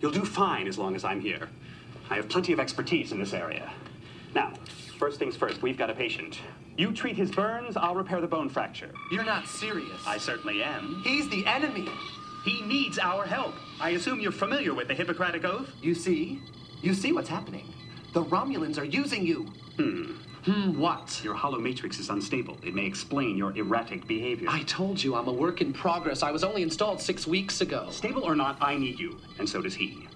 You'll do fine as long as I'm here. I have plenty of expertise in this area. Now, first things first, we've got a patient. You treat his burns, I'll repair the bone fracture. You're not serious. I certainly am. He's the enemy. He needs our help. I assume you're familiar with the Hippocratic Oath? You see? You see what's happening. The Romulans are using you. Hmm. Hmm, what? Your holomatrix is unstable. It may explain your erratic behavior. I told you I'm a work in progress. I was only installed six weeks ago. Stable or not, I need you, and so does he.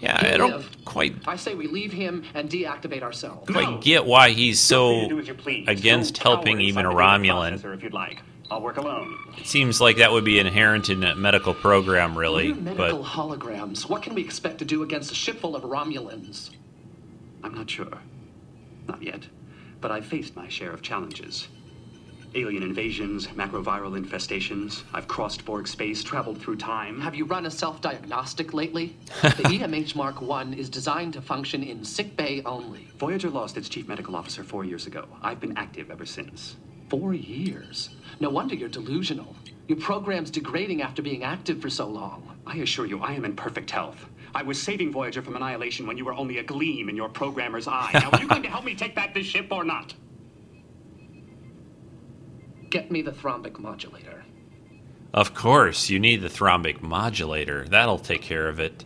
Yeah, I don't quite I say we leave him and deactivate ourselves. quite get why he's so Do as you please. against Don't helping even a inside the data Romulan. If you'd like, I'll work alone. It seems like that would be inherent in a medical program, really. We're medical But holograms. What can we expect to do against a ship full of Romulans? I'm not sure. Not yet. But I've faced my share of challenges. Alien invasions, macroviral infestations. I've crossed Borg space, traveled through time. Have you run a self-diagnostic lately? the EMH Mark I is designed to function in sick bay only. Voyager lost its chief medical officer four years ago. I've been active ever since. Four years? No wonder you're delusional. Your program's degrading after being active for so long. I assure you, I am in perfect health. I was saving Voyager from annihilation when you were only a gleam in your programmer's eye. Now, are you going to help me take back this ship or not? Get me the thrombic modulator. of course, you need the thrombic modulator. That'll take care of it.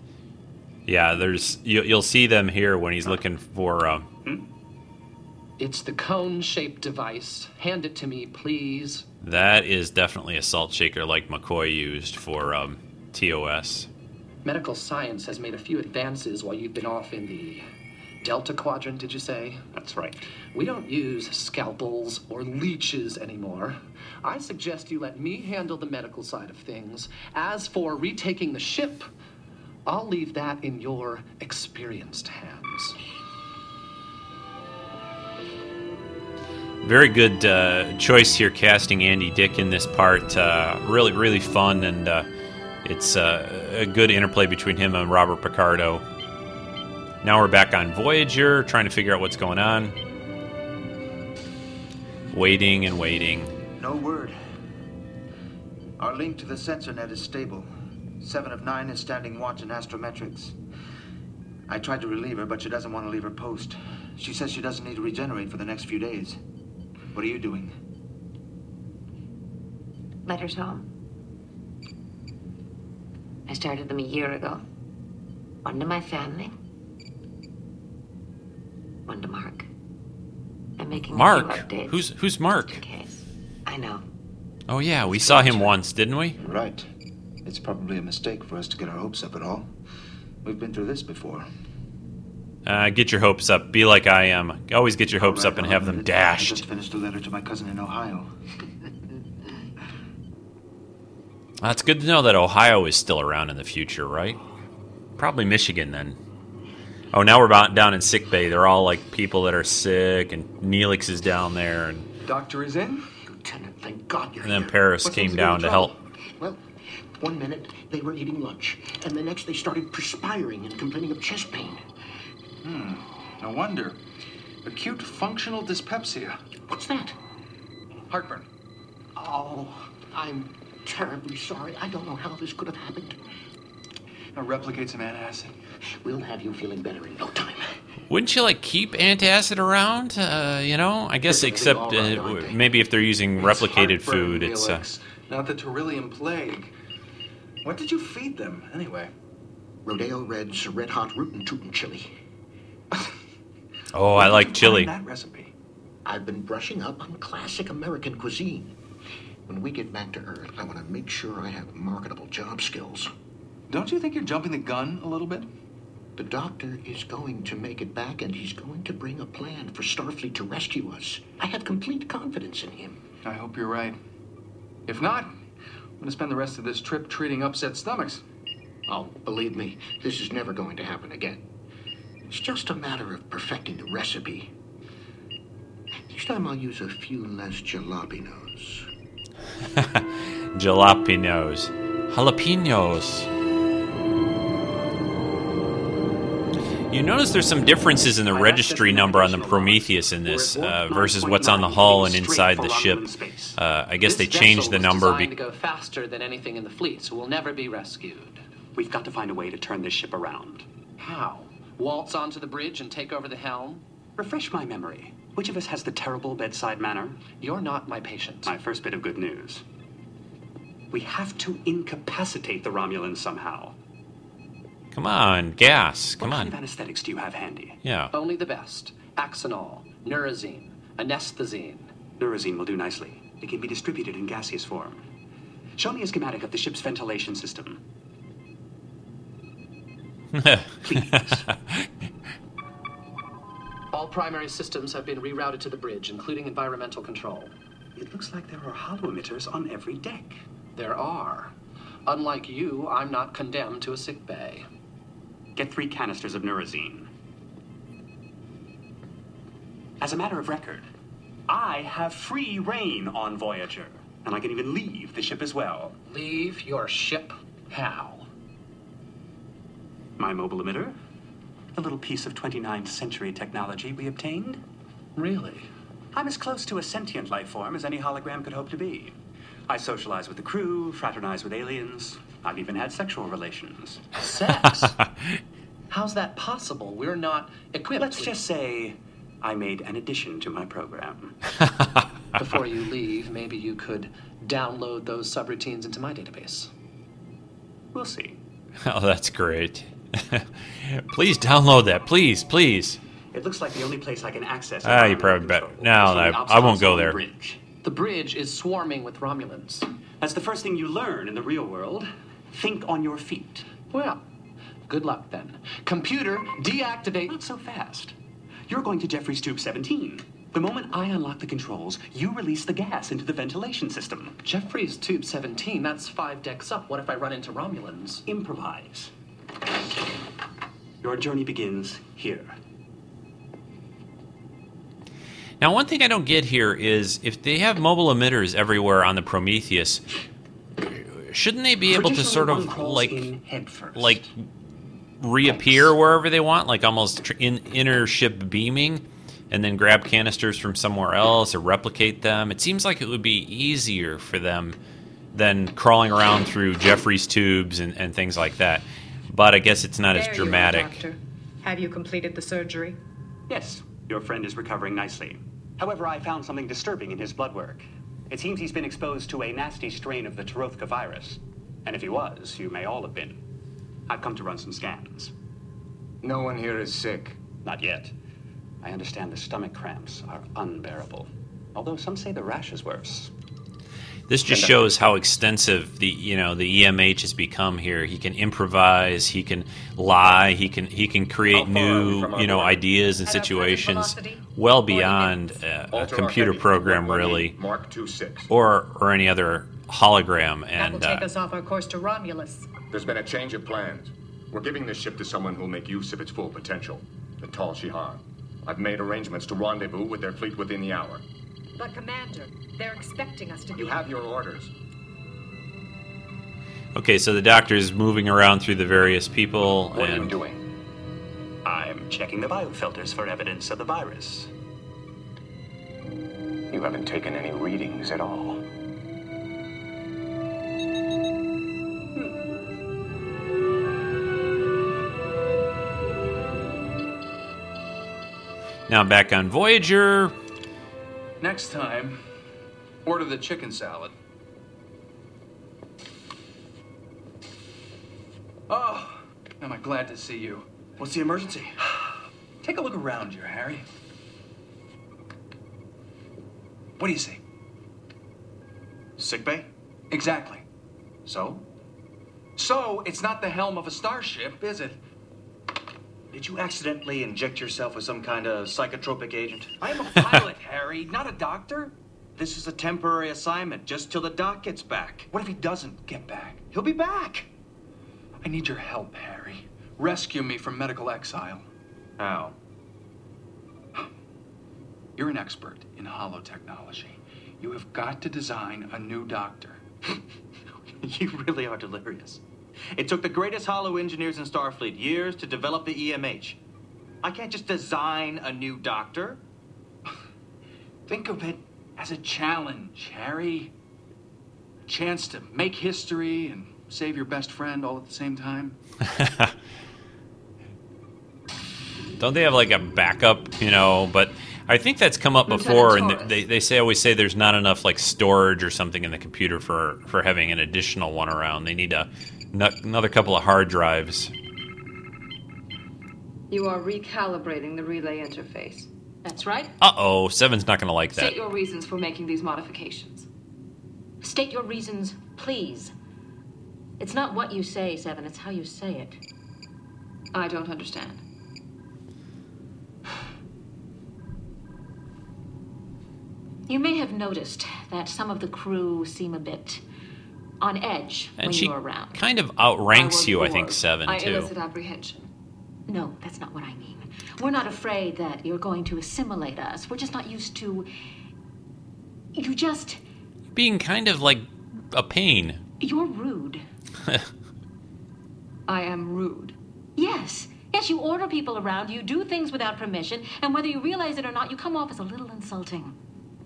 Yeah, there's you, you'll see them here when he's looking for. Um, It's the cone-shaped device. Hand it to me, please. that is definitely a salt shaker like McCoy used for um, TOS. Medical science has made a few advances while you've been off in the Delta Quadrant, did you say? That's right. We don't use scalpels or leeches anymore. I suggest you let me handle the medical side of things. As for retaking the ship, I'll leave that in your experienced hands. Very good uh, choice here, casting Andy Dick in this part. Uh, really, really fun, and uh, it's uh, a good interplay between him and Robert Picardo. Now we're back on Voyager, trying to figure out what's going on. Waiting and waiting. No word. Our link to the sensor net is stable. Seven of nine is standing watch in astrometrics. I tried to relieve her, but she doesn't want to leave her post. She says she doesn't need to regenerate for the next few days. What are you doing? Letters home. I started them a year ago. One to my family. One to Mark. I'm making Mark, a few updates. who's who's Mark? I know. Oh yeah, we saw him once, didn't we? Right. It's probably a mistake for us to get our hopes up at all. We've been through this before. Uh, get your hopes up. Be like I am. Always get your hopes All up and have I'll them admit it. I dashed. just finished a letter to my cousin in Ohio. Well, it's good to know that Ohio is still around in the future, right? Probably Michigan then. Oh, now we're about down in sick bay. They're all like people that are sick, and Neelix is down there, and, Doctor is in? Lieutenant, thank God you're and then here. Paris What came seems to be the down to help. Well, one minute they were eating lunch, and the next they started perspiring and complaining of chest pain. Hmm. No wonder. Acute functional dyspepsia. What's that? Heartburn. Oh, I'm terribly sorry. I don't know how this could have happened. Now replicate some antacid. We'll have you feeling better in no time. Wouldn't you like keep antacid around? Uh, you know, I guess except all right, uh, maybe if they're using replicated food, it's uh, not the Terillium plague. What did you feed them, anyway? Rodeo Red's red hot root rootin' tootin' chili. oh, I like chili. that recipe? I've been brushing up on classic American cuisine. When we get back to Earth, I want to make sure I have marketable job skills. Don't you think you're jumping the gun a little bit? The doctor is going to make it back, and he's going to bring a plan for Starfleet to rescue us. I have complete confidence in him. I hope you're right. If not, I'm going to spend the rest of this trip treating upset stomachs. Oh, believe me, this is never going to happen again. It's just a matter of perfecting the recipe. This time I'll use a few less jalapenos. jalapenos, jalapenos. You notice there's some differences in the registry number on the Prometheus in this uh, versus what's on the hull and inside the ship. Uh, I guess they changed the was number. designed Be- to go faster than anything in the fleet, so we'll never be rescued. We've got to find a way to turn this ship around. How? Waltz onto the bridge and take over the helm? Refresh my memory. Which of us has the terrible bedside manner? You're not my patient. My first bit of good news. We have to incapacitate the Romulans somehow. Come on, gas. Come what on. What kind of anesthetics do you have handy? Yeah. Only the best. Axonol, Neurozine, Anesthizine. Neurozine will do nicely. It can be distributed in gaseous form. Show me a schematic of the ship's ventilation system. Please. All primary systems have been rerouted to the bridge, including environmental control. It looks like there are holo-emitters on every deck. There are. Unlike you, I'm not condemned to a sick bay. Get three canisters of Neurozine. As a matter of record, I have free reign on Voyager, and I can even leave the ship as well. Leave your ship? How? My mobile emitter? The little piece of 29th century technology we obtained? Really? I'm as close to a sentient life form as any hologram could hope to be. I socialize with the crew, fraternize with aliens. I've even had sexual relations. Sex? How's that possible? We're not equipped. Let's just say I made an addition to my program. Before you leave, maybe you could download those subroutines into my database. We'll see. Oh, that's great. please download that, please, please. It looks like the only place I can access. Ah, you probably better. No, I, I won't go there. The bridge is swarming with Romulans. That's the first thing you learn in the real world. Think on your feet. Well, good luck then. Computer, deactivate. Not so fast. You're going to Jefferies Tube 17. The moment I unlock the controls, you release the gas into the ventilation system. Jefferies Tube 17, that's five decks up. What if I run into Romulans? Improvise. Your journey begins here. Now, one thing I don't get here is if they have mobile emitters everywhere on the Prometheus, shouldn't they be able to sort of like like reappear wherever they want, like almost in inner ship beaming, and then grab canisters from somewhere else or replicate them? It seems like it would be easier for them than crawling around through Jefferies tubes and, and things like that. But I guess it's not There as you are, dramatic. Have you completed the surgery? Yes, your friend is recovering nicely. However, I found something disturbing in his blood work. It seems he's been exposed to a nasty strain of the Tarothka virus. And if he was, you may all have been. I've come to run some scans. No one here is sick. Not yet. I understand the stomach cramps are unbearable. Although some say the rash is worse. This just shows how extensive the you know the EMH has become here. He can improvise, he can lie, he can he can create new you know ideas and situations well beyond uh, a computer program really, Mark 26. or or any other hologram. And That will take uh, us off our course to Romulus. There's been a change of plans. We're giving this ship to someone who'll make use of its full potential. The Tal Shiar. I've made arrangements to rendezvous with their fleet within the hour. But, Commander, they're expecting us to be. You have your orders. okay, so the doctor's moving around through the various people What are you doing? I'm checking the biofilters for evidence of the virus. You haven't taken any readings at all. Now I'm back on Voyager. Next time, order the chicken salad. Oh, am I glad to see you. What's the emergency? Take a look around you, Harry. What do you see? Sick bay? Exactly. So? So, it's not the helm of a starship, is it? Did you accidentally inject yourself with some kind of psychotropic agent? I am a pilot, Harry, not a doctor. This is a temporary assignment, just till the doc gets back. What if he doesn't get back? He'll be back. I need your help, Harry. Rescue me from medical exile. How? You're an expert in holotechnology. You have got to design a new doctor. you really are delirious. It took the greatest holo-engineers in Starfleet years to develop the EMH. I can't just design a new doctor. Think of it as a challenge, Harry. A chance to make history and save your best friend all at the same time. Don't they have like a backup, you know? But I think that's come up before, and they, they say always say there's not enough like storage or something in the computer for for having an additional one around. They need a another couple of hard drives. You are recalibrating the relay interface. That's right. Uh oh, Seven's not going to like that. State your reasons for making these modifications. State your reasons, please. It's not what you say, Seven, it's how you say it. I don't understand. You may have noticed that some of the crew seem a bit on edge And when she you're around. kind of outranks I you, I think. Seven I too. elicit apprehension. No, that's not what I mean. We're not afraid that you're going to assimilate us. We're just not used to. You just. Being kind of like a pain. You're rude. I am rude. Yes. Yes, you order people around, you do things without permission, and whether you realize it or not, you come off as a little insulting.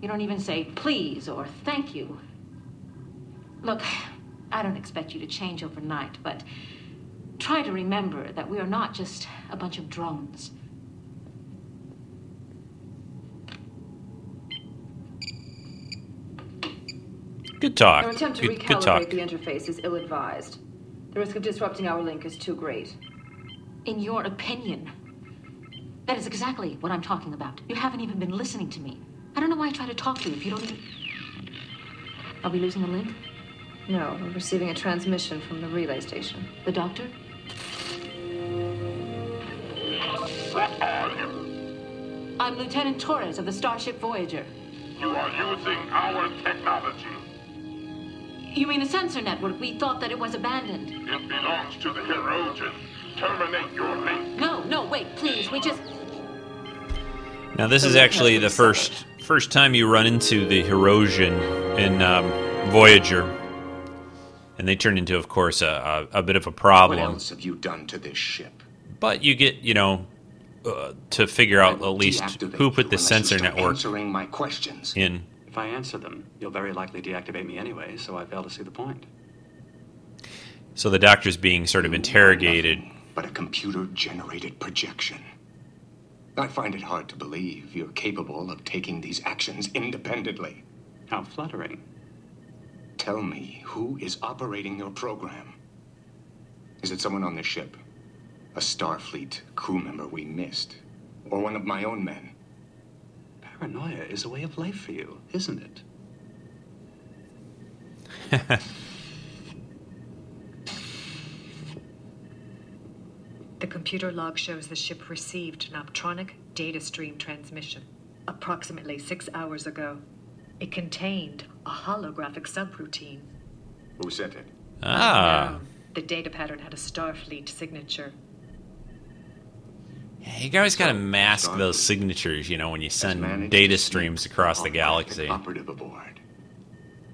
You don't even say please or thank you. Look, I don't expect you to change overnight, but try to remember that we are not just a bunch of drones. Good talk. Your attempt to Good, good talk. recalibrate the interface is ill advised. The risk of disrupting our link is too great. In your opinion. That is exactly what I'm talking about. You haven't even been listening to me. I don't know why I try to talk to you if you don't even. Are we losing the link? No, we're receiving a transmission from the relay station. The doctor? I'm Lieutenant Torres of the Starship Voyager. You are using our technology. You mean the sensor network? We thought that it was abandoned. It belongs to the Hirogen. Terminate your link. No, no, wait, please. We just. Now this is actually the first first time you run into the Hirogen in um, Voyager, and they turn into, of course, a, a, a bit of a problem. What else have you done to this ship? But you get, you know, uh, to figure out at least who put the sensor network Answering my questions. in. If I answer them, you'll very likely deactivate me anyway, so I fail to see the point. So the doctor's being sort of interrogated. But a computer generated projection. I find it hard to believe you're capable of taking these actions independently. How flattering. Tell me, who is operating your program? Is it someone on the ship? A Starfleet crew member we missed? Or one of my own men? Paranoia is a way of life for you, isn't it? The computer log shows the ship received an optronic data stream transmission approximately six hours ago. It contained a holographic subroutine. Who sent it? Ah. The data pattern had a Starfleet signature. You guys got to mask those signatures, you know, when you send data streams across the galaxy. Operative aboard.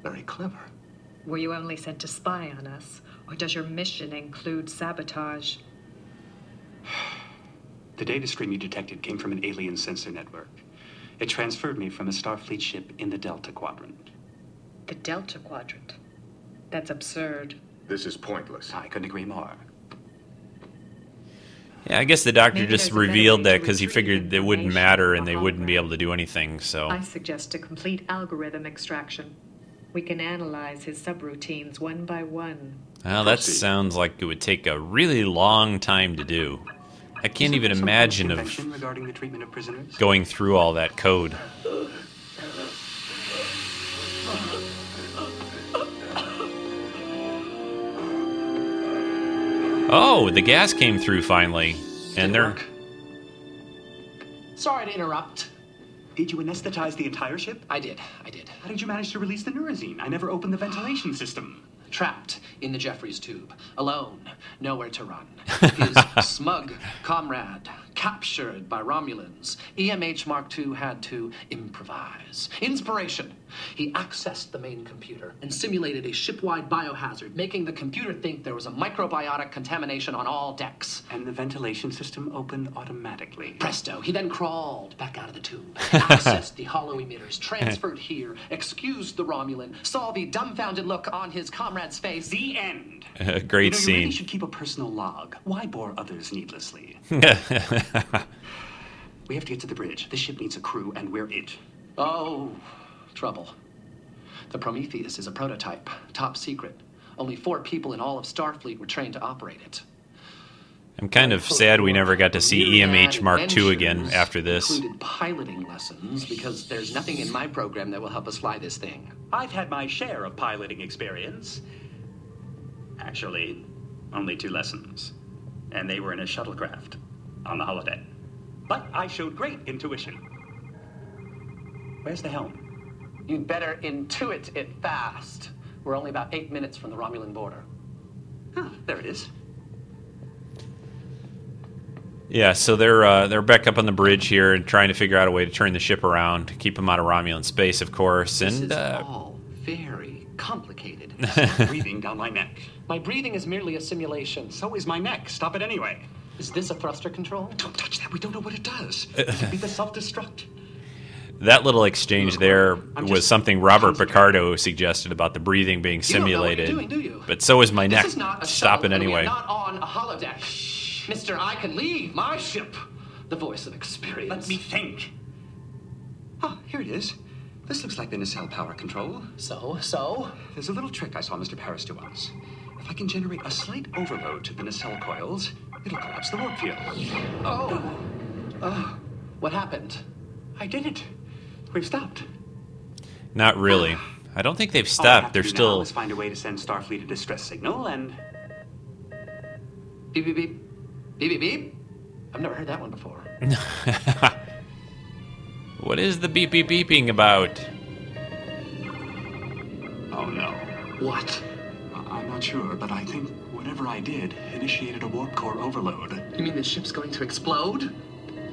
Very clever. Were you only sent to spy on us, or does your mission include sabotage? The data stream you detected came from an alien sensor network. It transferred me from a Starfleet ship in the Delta Quadrant. The Delta Quadrant. That's absurd. This is pointless. I couldn't agree more. Yeah, I guess the doctor Maybe just there's a better revealed that because he figured it wouldn't matter and they a wouldn't be able to do anything. So I suggest a complete algorithm extraction. We can analyze his subroutines one by one. well, that sounds like it would take a really long time to do. I can't even imagine of regarding the treatment of prisoners. going through all that code. Oh, the gas came through finally, and they're Sorry to interrupt. Did you anesthetize the entire ship? I did. I did. How did you manage to release the neurozine? I never opened the ventilation system. Trapped in the Jefferies tube, alone, nowhere to run. His smug comrade captured by Romulans. EMH Mark II had to improvise. Inspiration. He accessed the main computer and simulated a shipwide biohazard, making the computer think there was a microbiotic contamination on all decks. And the ventilation system opened automatically. Presto. He then crawled back out of the tube, accessed the holo-emitters, transferred here, excused the Romulan, saw the dumbfounded look on his comrade's face. The end. a great you know, You really scene. should keep a personal log. Why bore others needlessly? we have to get to the bridge. This ship needs a crew, and we're it. Oh, trouble. The Prometheus is a prototype, top secret. Only four people in all of Starfleet were trained to operate it. I'm kind of sad we never got to see EMH Mark II again after this. Included piloting lessons because there's nothing in my program that will help us fly this thing. I've had my share of piloting experience. Actually, only two lessons. And they were in a shuttlecraft on the holodeck. But I showed great intuition. Where's the helm? You'd better intuit it fast. We're only about eight minutes from the Romulan border. Ah, there it is. Yeah, so they're uh, they're back up on the bridge here and trying to figure out a way to turn the ship around, to keep them out of Romulan space, of course. This And is uh, all very complicated. breathing down my neck. My breathing is merely a simulation. So is my neck. Stop it anyway. Is this a thruster control? Don't touch that. We don't know what it does. Uh, it could be the self-destruct. that little exchange there I'm was something Robert Picardo suggested about the breathing being You don't know what you're simulated. doing, do you? But so is my This neck. is not a Stop it shuttle, and we anyway. not on a holodeck. Mister, I can leave my ship. The voice of experience. Let me think. Oh, here it is. This looks like the nacelle power control. So, so? There's a little trick I saw Mr. Paris do once. If I can generate a slight overload to the nacelle coils, it'll collapse the warp field. Oh. Oh. What happened? I did it. We've stopped. Not really. I don't think they've All I have stopped. They're do now still. is find a way to send Starfleet a distress signal, and Beep, beep, beep. Beep, beep, beep. I've never heard that one before. what is the beep beep beeping about? oh no. What? I- I'm not sure, but I think whatever I did initiated a warp core overload. You mean the ship's going to explode?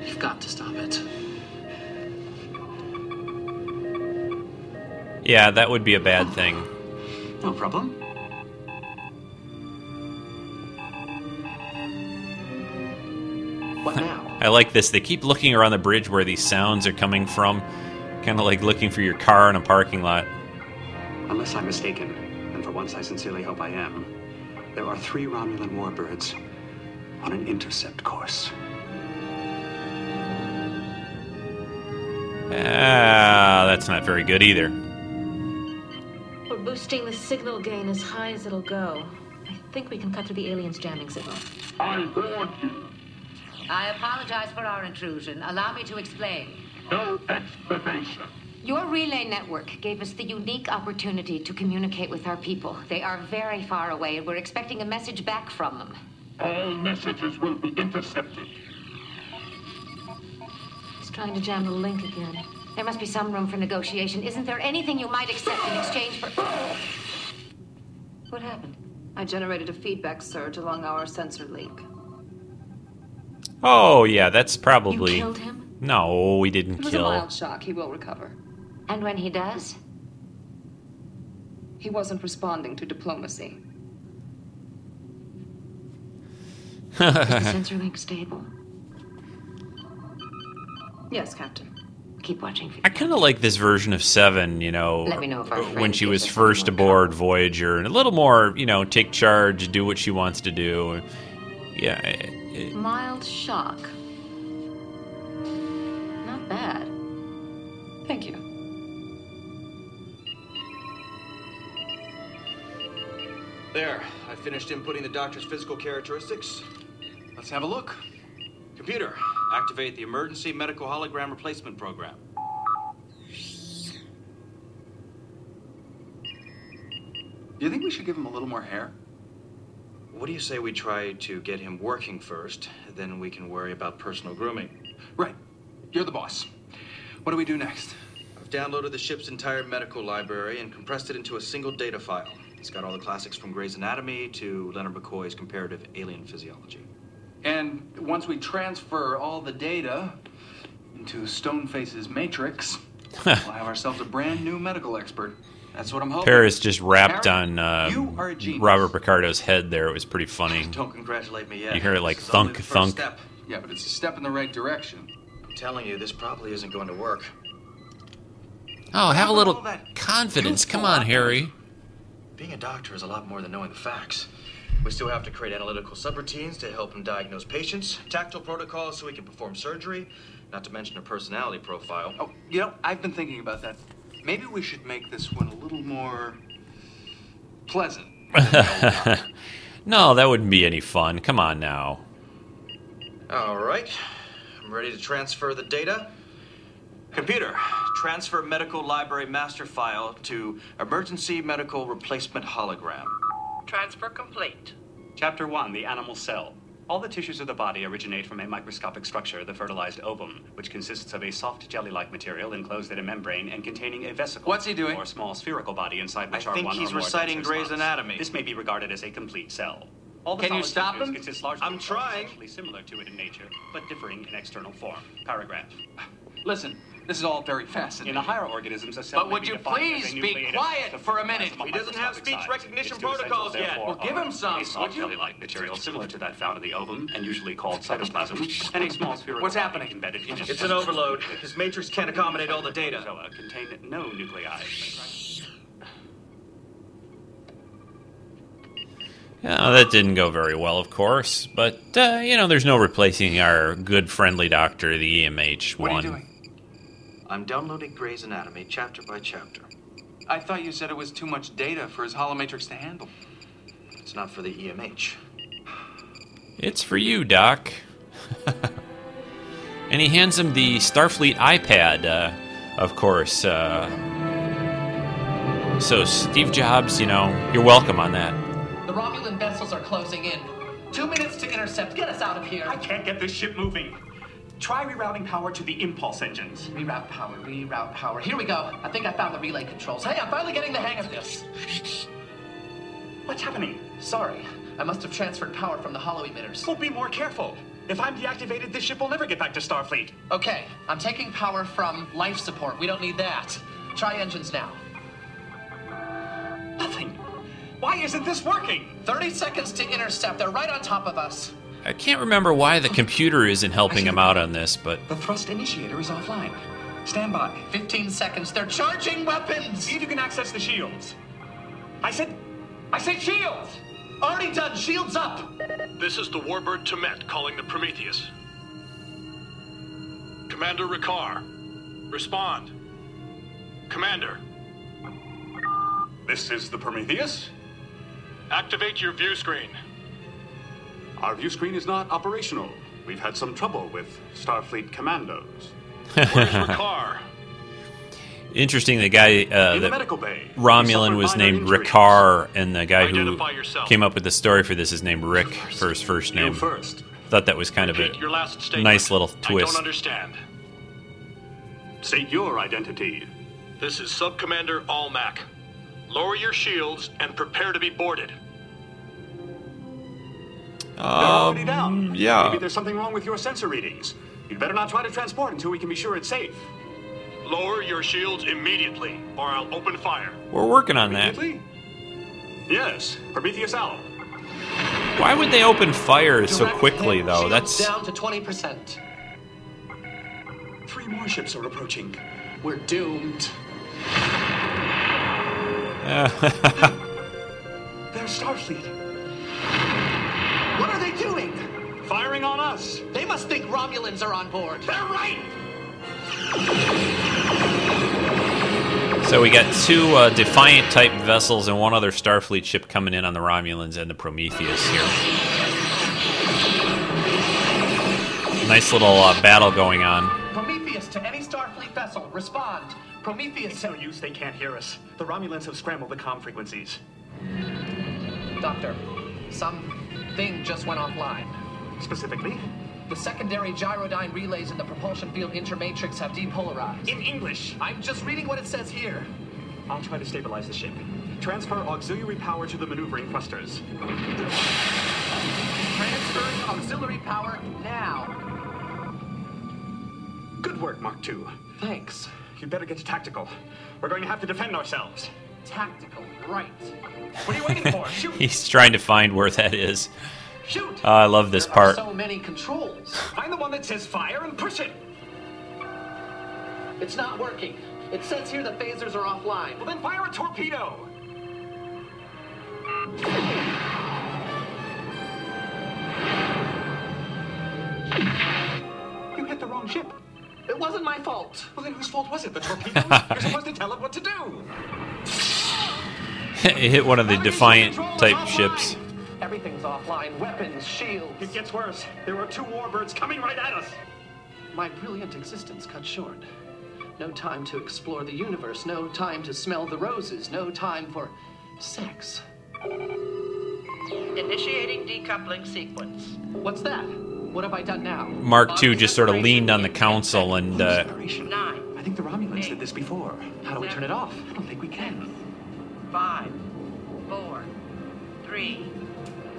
You've got to stop it. Yeah, that would be a bad oh. thing. No problem. What now? I like this. They keep looking around the bridge where these sounds are coming from, kind of like looking for your car in a parking lot. Unless I'm mistaken, and for once I sincerely hope I am, there are three Romulan warbirds on an intercept course. Ah, that's not very good either. We're boosting the signal gain as high as it'll go. I think we can cut through the aliens' jamming signal. I warned you. I apologize for our intrusion. Allow me to explain. No explanation. Your relay network gave us the unique opportunity to communicate with our people. They are very far away, and we're expecting a message back from them. All messages will be intercepted. He's trying to jam the link again. There must be some room for negotiation. Isn't there anything you might accept in exchange for. What happened? I generated a feedback surge along our sensor link. Oh, yeah, that's probably. You killed him? No, we didn't it was a kill. mild shock. He will recover. And when he does? He wasn't responding to diplomacy. Is the sensor link stable? Yes, Captain. Keep watching. I kind of like this version of Seven, you know, Let me know if our when she was first aboard Voyager, and a little more, you know, take charge, do what she wants to do. Yeah. I- I- Mild shock. Not bad. Thank you. There, I finished inputting the doctor's physical characteristics. Let's have a look. Computer, activate the emergency medical hologram replacement program. Do you think we should give him a little more hair? What do you say we try to get him working first, then we can worry about personal grooming? Right. You're the boss. What do we do next? I've downloaded the ship's entire medical library and compressed it into a single data file. It's got all the classics from Gray's Anatomy to Leonard McCoy's comparative alien physiology. And once we transfer all the data into Stoneface's matrix, we'll have ourselves a brand new medical expert. That's what I'm hoping. Paris just rapped Harry, on uh, you are a. Robert Picardo's head there. It was pretty funny. Don't congratulate me yet. You hear it like This thunk, thunk. Step. Yeah, but it's a step in the right direction. I'm telling you, this probably isn't going to work. Oh, have a little confidence. Come on, Harry. Being a doctor is a lot more than knowing the facts. We still have to create analytical subroutines to help him diagnose patients, tactile protocols so he can perform surgery, not to mention a personality profile. Oh, you know, I've been thinking about that. Maybe we should make this one a little more pleasant. no, that wouldn't be any fun. Come on now. All right, I'm ready to transfer the data. Computer, transfer medical library master file to emergency medical replacement hologram. Transfer complete. Chapter 1 The Animal Cell. All the tissues of the body originate from a microscopic structure, the fertilized ovum, which consists of a soft jelly like material enclosed in a membrane and containing a vesicle. What's he doing? Or small spherical body inside which I are think one he's or more reciting dense Gray's spots. Anatomy. This may be regarded as a complete cell. All the Can you stop him? I'm of trying. essentially similar to it in nature, but differing in external form. Paragraph. Listen, this is all very fascinating. In the higher organisms, a cell But would you please be quiet for a minute? He doesn't have speech size. recognition Its two essentials, protocols yet. therefore, Well, give him some, A soft would you? jelly-like material similar to that found in the ovum and usually called cytoplasm, and a small spherical What's happening? embedded in it. It's an overload. His matrix can't accommodate all the data. Protozoa contain no nuclei. Yeah, that didn't go very well, of course. But, uh, you know, there's no replacing our good friendly doctor, the EMH What are you one. Doing? I'm downloading Gray's Anatomy chapter by chapter. I thought you said it was too much data for his holomatrix to handle. It's not for the EMH. It's for you, Doc. and he hands him the Starfleet iPad, uh, of course. Uh, so, Steve Jobs, you know, you're welcome on that. The Romulan vessels are closing in. Two minutes to intercept. Get us out of here. I can't get this ship moving. Try rerouting power to the impulse engines. Reroute power, reroute power. Here we go. I think I found the relay controls. Hey, I'm finally getting the hang of this. What's happening? Sorry, I must have transferred power from the holo-emitters. Well, be more careful. If I'm deactivated, this ship will never get back to Starfleet. Okay, I'm taking power from life support. We don't need that. Try engines now. Nothing. Why isn't this working? 30 seconds to intercept. They're right on top of us. I can't remember why the computer isn't helping him out on this, but The thrust initiator is offline. Stand by. 15 seconds. They're charging weapons. See if you can access the shields. I said, I said shields. Already done. Shields up. This is the Warbird Temet calling the Prometheus. Commander Rekar, respond. Commander, This is the Prometheus. activate your view screen. Our view screen is not operational. We've had some trouble with Starfleet commandos. Where's Rekar? interesting. The guy, uh, the that medical bay. Romulan was named injuries. Rekar, and the guy who yourself. came up with the story for this is named Rick for his first You name. first. Thought that was kind of a your last nice little twist. I twist. don't understand. State your identity. This is Subcommander Almac. Lower your shields and prepare to be boarded. They're already down. Um, yeah. Maybe there's something wrong with your sensor readings. You'd better not try to transport until we can be sure it's safe. Lower your shields immediately, or I'll open fire. We're working on that. Immediately? Yes, Prometheus out. Why would they open fire so quickly, hit. though? Shields That's down to 20%. Three more ships are approaching. We're doomed. They're Starfleet. What are they doing? Firing on us. They must think Romulans are on board. They're right. So we got two uh, Defiant type vessels and one other Starfleet ship coming in on the Romulans and the Prometheus here. Nice little uh, battle going on. Prometheus to any Starfleet vessel. Respond. Prometheus. It's no use. They can't hear us. The Romulans have scrambled the comm frequencies. Doctor, something just went offline. Specifically? The secondary gyrodyne relays in the propulsion field intermatrix have depolarized. In English. I'm just reading what it says here. I'll try to stabilize the ship. Transfer auxiliary power to the maneuvering thrusters. Transferring auxiliary power now. Good work, Mark II. Thanks. You'd better get to tactical. We're going to have to defend ourselves. Tactical, right. What are you waiting for? Shoot! He's trying to find where that is. Shoot! Oh, I love this there part. Are so many controls. Find the one that says fire and push it. It's not working. It says here the phasers are offline. Well, then fire a torpedo. You hit the wrong ship. It wasn't my fault. Well, then whose fault was it? The torpedo? You're supposed to tell it what to do. it hit one of the Defiant type ships. Everything's offline. Weapons, shields. It gets worse. There are two warbirds coming right at us. My brilliant existence cut short. No time to explore the universe. No time to smell the roses. No time for sex. Initiating decoupling sequence. What's that? What have I done now? Mark II just sort of leaned on the console and. Uh, Nine. I think the Romulans did this before. How do we turn it off? I don't think we can. Five, four, three,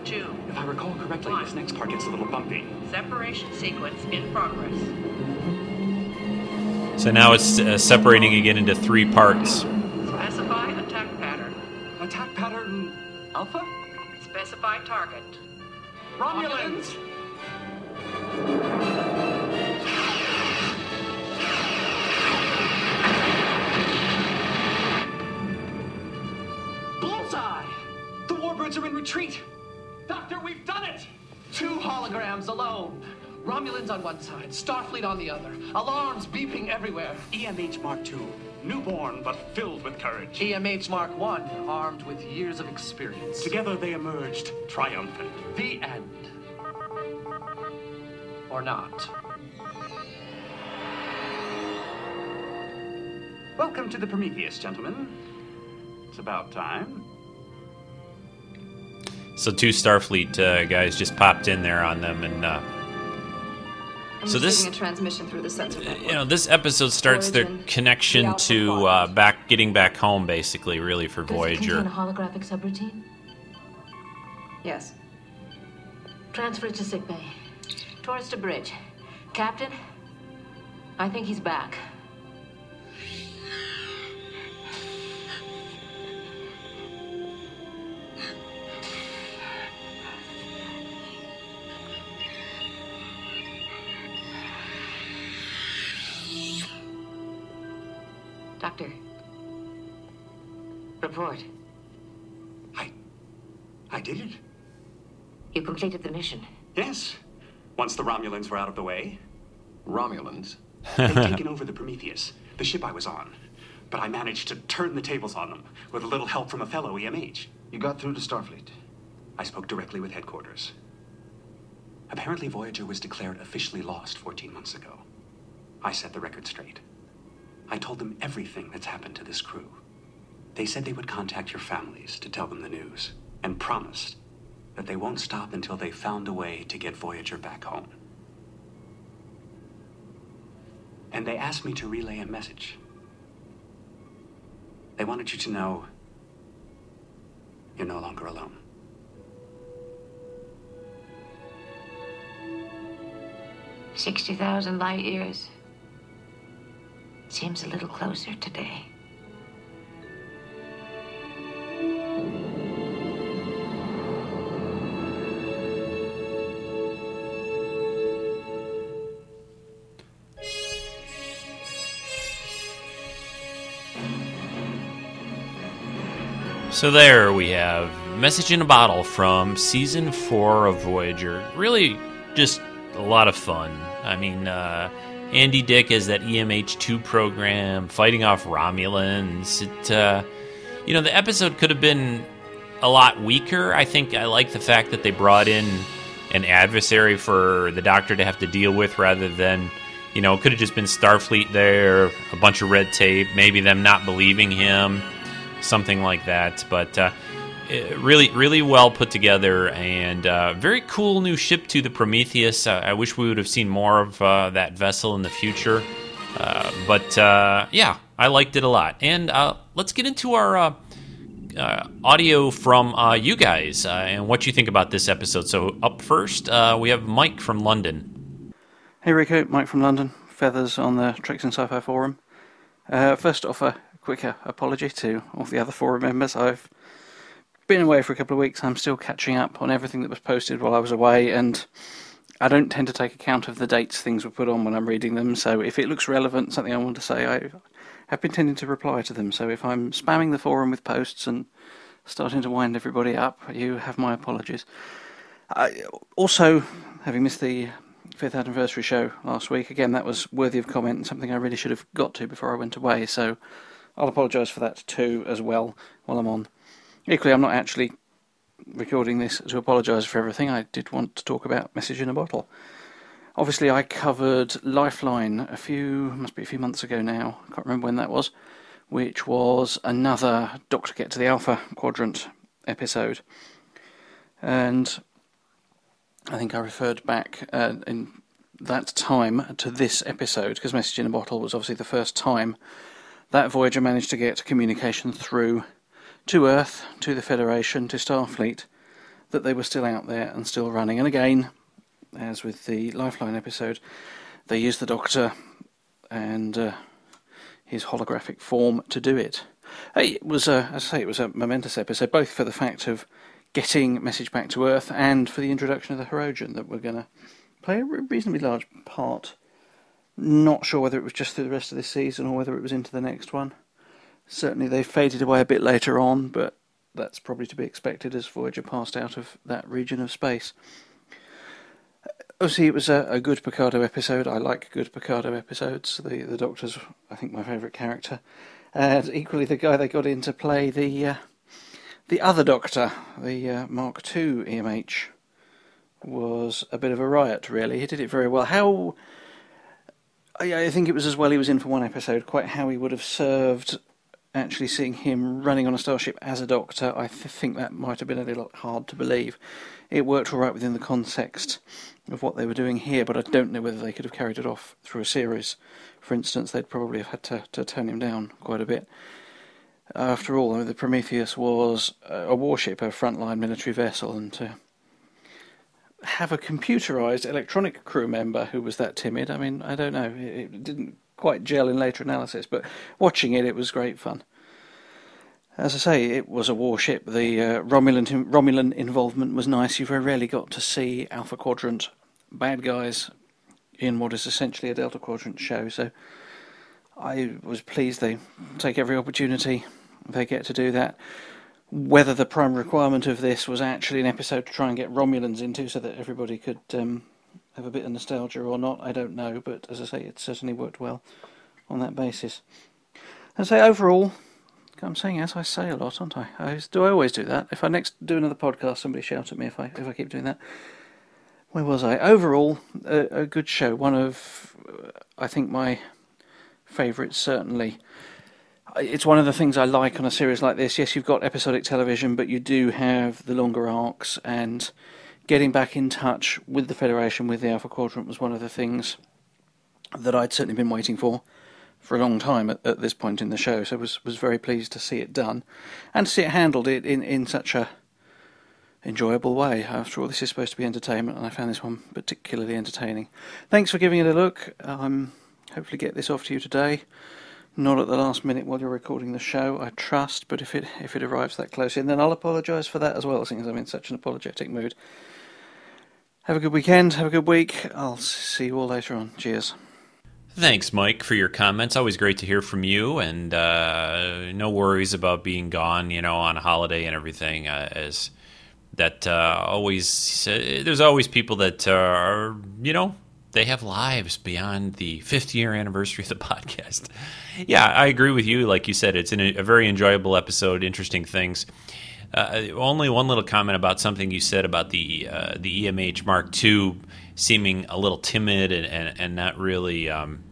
two. If I recall correctly, this next part gets a little bumpy. Separation sequence in progress. so now it's uh, separating again into three parts. Specify attack pattern. Attack pattern Alpha? Specify target. Romulans! Bullseye! The warbirds are in retreat! Doctor, we've done it! Two holograms alone. Romulans on one side, Starfleet on the other. Alarms beeping everywhere. EMH Mark II, newborn but filled with courage. EMH Mark I, armed with years of experience. Together they emerged triumphant. The end. Or not. Welcome to the Prometheus, gentlemen. It's about time. So two Starfleet uh, guys just popped in there on them, and uh, so this, receiving a transmission through the sensor network. you know, this episode starts their connection the to uh, back getting back home, basically, really for Does it Voyager. contain a holographic subroutine? Yes. Transfer it to sickbay. Torres to bridge. Captain, I think he's back. Doctor. Report. I. I did it. You completed the mission. Yes. Once the Romulans were out of the way. Romulans? They'd taken over the Prometheus, the ship I was on. But I managed to turn the tables on them with a little help from a fellow EMH. You got through to Starfleet. I spoke directly with headquarters. Apparently, Voyager was declared officially lost 14 months ago. I set the record straight. I told them everything that's happened to this crew. They said they would contact your families to tell them the news, and promised that they won't stop until they found a way to get Voyager back home. And they asked me to relay a message. They wanted you to know you're no longer alone. Sixty thousand light years. Seems a little closer today. So there we have Message in a Bottle from season four of Voyager. Really just a lot of fun. I mean, uh, Andy Dick as that EMH2 program, fighting off Romulans. It, uh, you know, the episode could have been a lot weaker. I think I like the fact that they brought in an adversary for the Doctor to have to deal with rather than, you know, it could have just been Starfleet there, a bunch of red tape, maybe them not believing him, something like that. But uh, really, really well put together and uh, very cool new ship to the Prometheus. Uh, I wish we would have seen more of uh, that vessel in the future. Uh, but uh, yeah, I liked it a lot. And uh, let's get into our audio from you guys and what you think about this episode. So, up first, we have Mike from London. Hey, Rico, Mike from London. Feathers on the Treks in Sci Fi forum. first off, a quick apology to all the other forum members. I've been away for a couple of weeks. I'm still catching up on everything that was posted while I was away, and I don't tend to take account of the dates things were put on when I'm reading them. So if it looks relevant, something I want to say, I have been tending to reply to them. So if I'm spamming the forum with posts and starting to wind everybody up, you have my apologies. I, also, having missed the fifth anniversary show last week, again that was worthy of comment and something I really should have got to before I went away. So I'll apologise for that too as well while I'm on Equally, I'm not actually recording this to apologise for everything. I did want to talk about Message in a Bottle. Obviously, I covered Lifeline a few, must be a few months ago now. I can't remember when that was, which was another Doctor Get to the Alpha Quadrant episode. And I think I referred back uh, in that time to this episode because Message in a Bottle was obviously the first time that Voyager managed to get communication through to Earth, to the Federation, to Starfleet, that they were still out there and still running. And again, as with the Lifeline episode, they used the Doctor and uh, his holographic form to do it. It was, a, as I say, it was a momentous episode, both for the fact of getting message back to Earth and for the introduction of the Hirogen that we're going to play a reasonably large part. Not sure whether it was just through the rest of this season or whether it was into the next one. Certainly they faded away a bit later on, but that's probably to be expected as Voyager passed out of that region of space. Obviously, it was a, a good Picardo episode. I like good Picardo episodes. The the Doctor's, I think, my favourite character, and equally the guy they got in to play the uh, the other Doctor, the uh, Mark II EMH, was a bit of a riot. Really, he did it very well. How I, I think it was as well he was in for one episode. Quite how he would have served actually seeing him running on a starship as a doctor, I th- think that might have been a little hard to believe. It worked all right within the context of what they were doing here, but I don't know whether they could have carried it off through a series. For instance, they'd probably have had to, to turn him down quite a bit. After all, the Prometheus was uh, a warship, a frontline military vessel, and to have a computerized electronic crew member who was that timid, I mean, I don't know. It, didn't quite gel in later analysis, but watching it, it was great fun. As I say, it was a warship. The uh, Romulan Romulan involvement was nice. You very rarely got to see Alpha Quadrant bad guys in what is essentially a Delta Quadrant show. So I was pleased they take every opportunity they get to do that. Whether the prime requirement of this was actually an episode to try and get Romulans into, so that everybody could um, have a bit of nostalgia or not, I don't know, but as I say, it certainly worked well on that basis. And say overall, I'm saying as I say a lot, aren't I? I? Do I always do that? If I next do another podcast, somebody shout at me if I if I keep doing that. Where was I? Overall, a, a good show. One of, uh, I think, my favourites certainly. It's one of the things I like on a series like this. Yes, you've got episodic television, but you do have the longer arcs and getting back in touch with the Federation, with the Alpha Quadrant, was one of the things that I'd certainly been waiting for for a long time at, at this point in the show. So was was very pleased to see it done and to see it handled it in, in such a enjoyable way. After all, this is supposed to be entertainment, and I found this one particularly entertaining. Thanks for giving it a look. Um, hopefully, get this off to you today. Not at the last minute while you're recording the show, I trust. But if it if it arrives that close in, then I'll apologise for that as well, since I'm in such an apologetic mood. Have a good weekend. Have a good week. I'll see you all later on. Cheers. Thanks, Mike, for your comments. Always great to hear from you, and uh, no worries about being gone, you know, on a holiday and everything. Uh, as that uh, always uh, there's always people that are you know they have lives beyond the fifth year anniversary of the podcast. Yeah, I agree with you. Like you said, it's a, very enjoyable episode. Interesting things. Uh, only one little comment about something you said about the uh, the EMH Mark II seeming a little timid and, and, and not really um,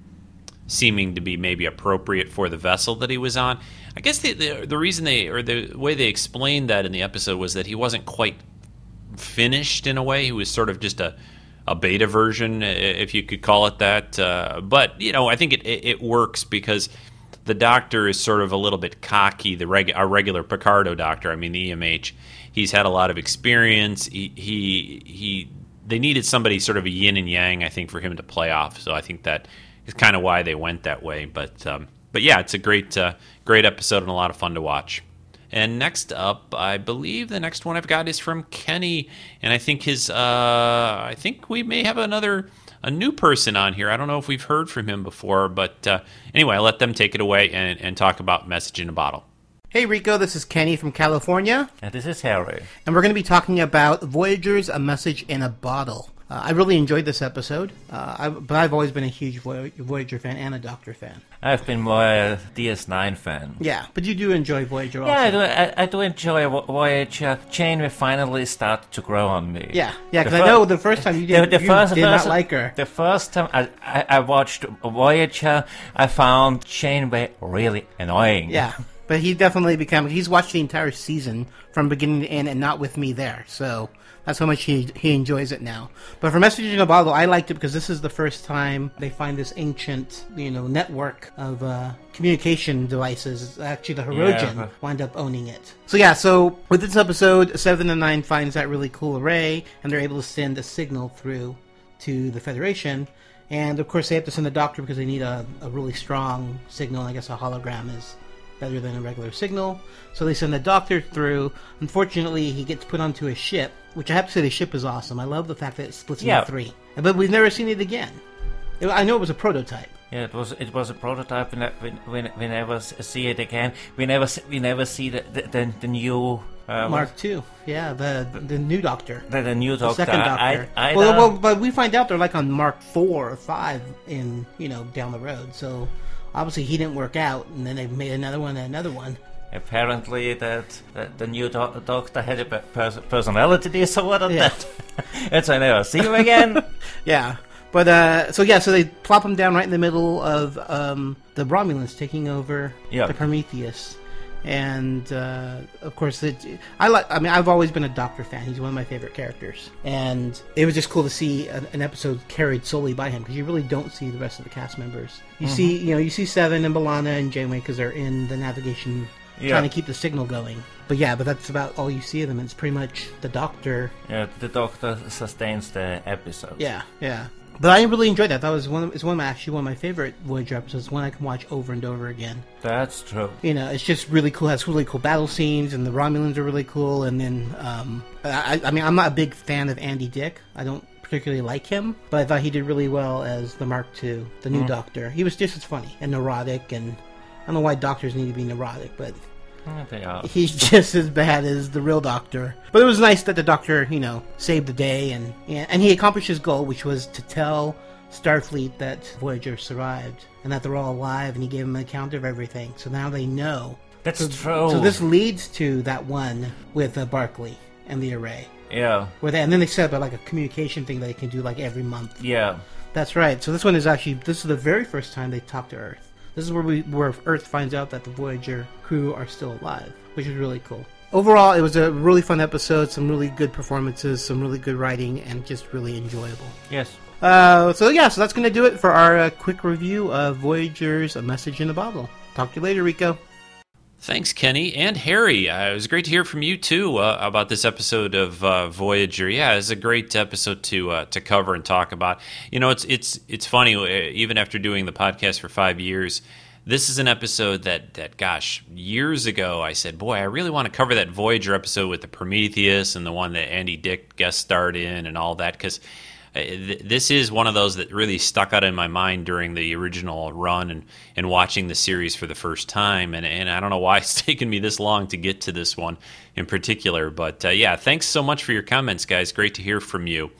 seeming to be maybe appropriate for the vessel that he was on. I guess the, the, the reason they or the way they explained that in the episode was that he wasn't quite finished in a way. He was sort of just a a beta version, if you could call it that. Uh, but you know, I think it, it, it works because the doctor is sort of a little bit cocky. The reg, our regular Picardo doctor, I mean the EMH, he's had a lot of experience. He, he he they needed somebody sort of a yin and yang, I think, for him to play off. So I think that is kind of why they went that way. But um, but yeah, it's a great uh, great episode and a lot of fun to watch. And next up, I believe the next one I've got is from Kenny, and I think his uh, I think we may have another a new person on here. I don't know if we've heard from him before, but uh, anyway, I'll let them take it away and, and talk about Message in a Bottle. Hey Rico, this is Kenny from California. And this is Harry. And we're going to be talking about Voyager's A Message in a Bottle. Uh, I really enjoyed this episode, uh, I, but I've always been a huge Voyager fan and a Doctor fan. I've been more a DS9 fan. Yeah, but you do enjoy Voyager also. Yeah, I do, I, I do enjoy Voyager. Janeway finally started to grow on me. Yeah, yeah, because I know the first time you did, the, the you first, did first, not like her. The first time I, I, I watched Voyager, I found Janeway really annoying. Yeah. But he definitely became. He's watched the entire season from beginning to end, and not with me there. So that's how much he he enjoys it now. But for Message in a Bottle, I liked it because this is the first time they find this ancient, you know, network of uh, communication devices. Actually, the Hirogen yeah. wind up owning it. So yeah, so with this episode, Seven and Nine finds that really cool array, and they're able to send a signal through to the Federation. And of course, they have to send the Doctor because they need a, a really strong signal. I guess a hologram is better than a regular signal. So they send the doctor through. Unfortunately, he gets put onto a ship which I have to say, the ship is awesome. I love the fact that it splits yeah. into three. But we've never seen it again. I know it was a prototype. Yeah, it was it was a prototype, and we, we, we never see it again. We never we never see the the, the new uh, Mark Two. Yeah, the the new Doctor. The, the new Doctor. The second Doctor. I, I, well, well, but we find out they're like on Mark Four or Five in you know down the road. So obviously he didn't work out, and then they made another one and another one apparently that, that the new do- doctor had a pers- personality disorder. Yeah. That it's I never see him again. yeah. But uh, so yeah, so they plop him down right in the middle of um, the Romulans taking over yep. the Prometheus, and uh, of course, it, I like. I mean, I've always been a Doctor fan. He's one of my favorite characters, and it was just cool to see an, an episode carried solely by him because you really don't see the rest of the cast members. You mm-hmm. see, you know, you see Seven and B'Elanna and Janeway because they're in the navigation yeah. trying to keep the signal going. But yeah, but that's about all you see of them. It's pretty much the Doctor. Yeah, the Doctor sustains the episode. Yeah, yeah. But I really enjoyed that. That was one. Of, it's one of my, actually one of my favorite Voyager episodes. One I can watch over and over again. That's true. You know, it's just really cool. It has really cool battle scenes, and the Romulans are really cool. And then, um, I, I mean, I'm not a big fan of Andy Dick. I don't particularly like him, but I thought he did really well as the Mark II, the new mm. Doctor. He was just as funny and neurotic and I don't know why doctors need to be neurotic, but he's just as bad as the real doctor. But it was nice that the doctor, you know, saved the day and and he accomplished his goal, which was to tell Starfleet that Voyager survived and that they're all alive, and he gave them an account of everything. So now they know. That's so, true. So this leads to that one with uh, Barclay and the array. Yeah. Where they and then they set up like a communication thing that they can do like every month. Yeah. That's right. So this one is actually this is the very first time they talk to Earth. This is where we where Earth finds out that the Voyager crew are still alive, which is really cool. Overall, it was a really fun episode. Some really good performances, some really good writing, and just really enjoyable. Yes. Uh, so yeah, so that's going to do it for our uh, quick review of Voyager's A Message in a Bottle. Talk to you later, Rico. Thanks, Kenny and Harry. Uh, it was great to hear from you too uh, about this episode of uh, Voyager. Yeah, it's a great episode to uh, to cover and talk about. You know, it's it's it's funny. Uh, even after doing the podcast for five years, this is an episode that that gosh, years ago I said, boy, I really want to cover that Voyager episode with the Prometheus and the one that Andy Dick guest starred in and all that because this is one of those that really stuck out in my mind during the original run and, and watching the series for the first time. And, and I don't know why it's taken me this long to get to this one in particular. But uh, yeah, thanks so much for your comments, guys. Great to hear from you.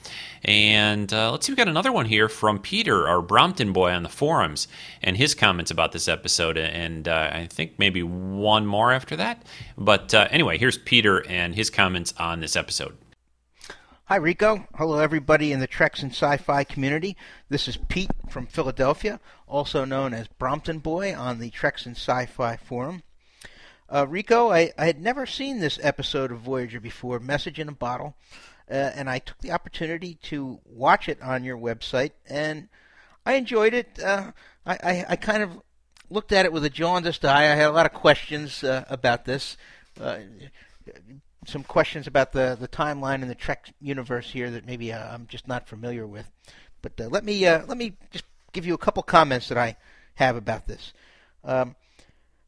And uh, let's see, we got another one here from Peter, our Brompton boy on the forums, and his comments about this episode. And uh, I think maybe one more after that. But uh, anyway, here's Peter and his comments on this episode. Hi, Rico. Hello, everybody in the Treks and Sci Fi community. This is Pete from Philadelphia, also known as Brompton Boy on the Treks and Sci Fi forum. Uh, Rico, I, I had never seen this episode of Voyager before, Message in a Bottle, uh, and I took the opportunity to watch it on your website, and I enjoyed it. Uh, I, I, I, kind of looked at it with a jaundiced eye. I had a lot of questions uh, about this uh, some questions about the, the timeline in the Trek universe here that maybe uh, I'm just not familiar with. But uh, let me uh, let me just give you a couple comments that I have about this. Um,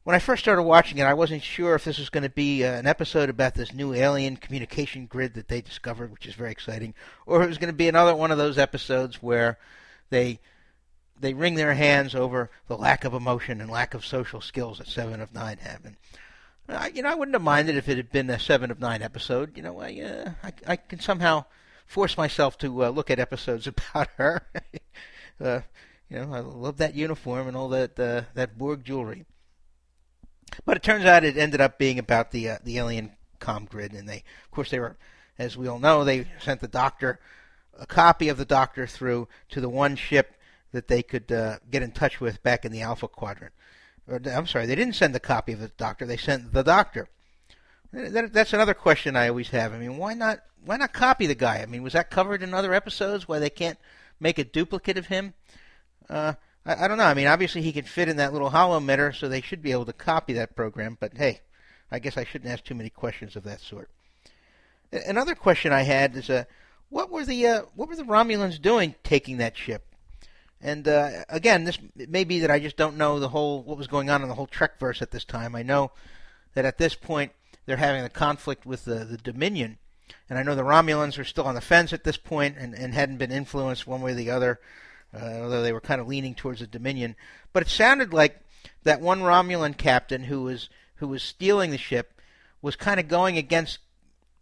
when I first started watching it, I wasn't sure if this was going to be uh, an episode about this new alien communication grid that they discovered, which is very exciting, or it was going to be another one of those episodes where they they wring their hands over the lack of emotion and lack of social skills that Seven of Nine have. And I, you know, I wouldn't have minded if it had been a seven of nine episode. You know, I, uh, I, I can somehow force myself to uh, look at episodes about her. uh, you know, I love that uniform and all that uh, that Borg jewelry. But it turns out it ended up being about the uh, the alien com grid, and they, of course, they were, as we all know, they sent the Doctor a copy of the Doctor through to the one ship that they could uh, get in touch with back in the Alpha Quadrant. I'm sorry, they didn't send the copy of the doctor. They sent the doctor. That, that's another question I always have. I mean, why not? Why not copy the guy? I mean, was that covered in other episodes? Why they can't make a duplicate of him? Uh, I, I don't know. I mean, obviously he can fit in that little holo-emitter, so they should be able to copy that program. But hey, I guess I shouldn't ask too many questions of that sort. Another question I had is, uh, what were the uh, what were the Romulans doing taking that ship? And uh, again, this may be that I just don't know the whole what was going on in the whole Trek verse at this time. I know that at this point they're having a conflict with the, the Dominion, and I know the Romulans are still on the fence at this point and, and hadn't been influenced one way or the other, uh, although they were kind of leaning towards the Dominion. But it sounded like that one Romulan captain who was who was stealing the ship was kind of going against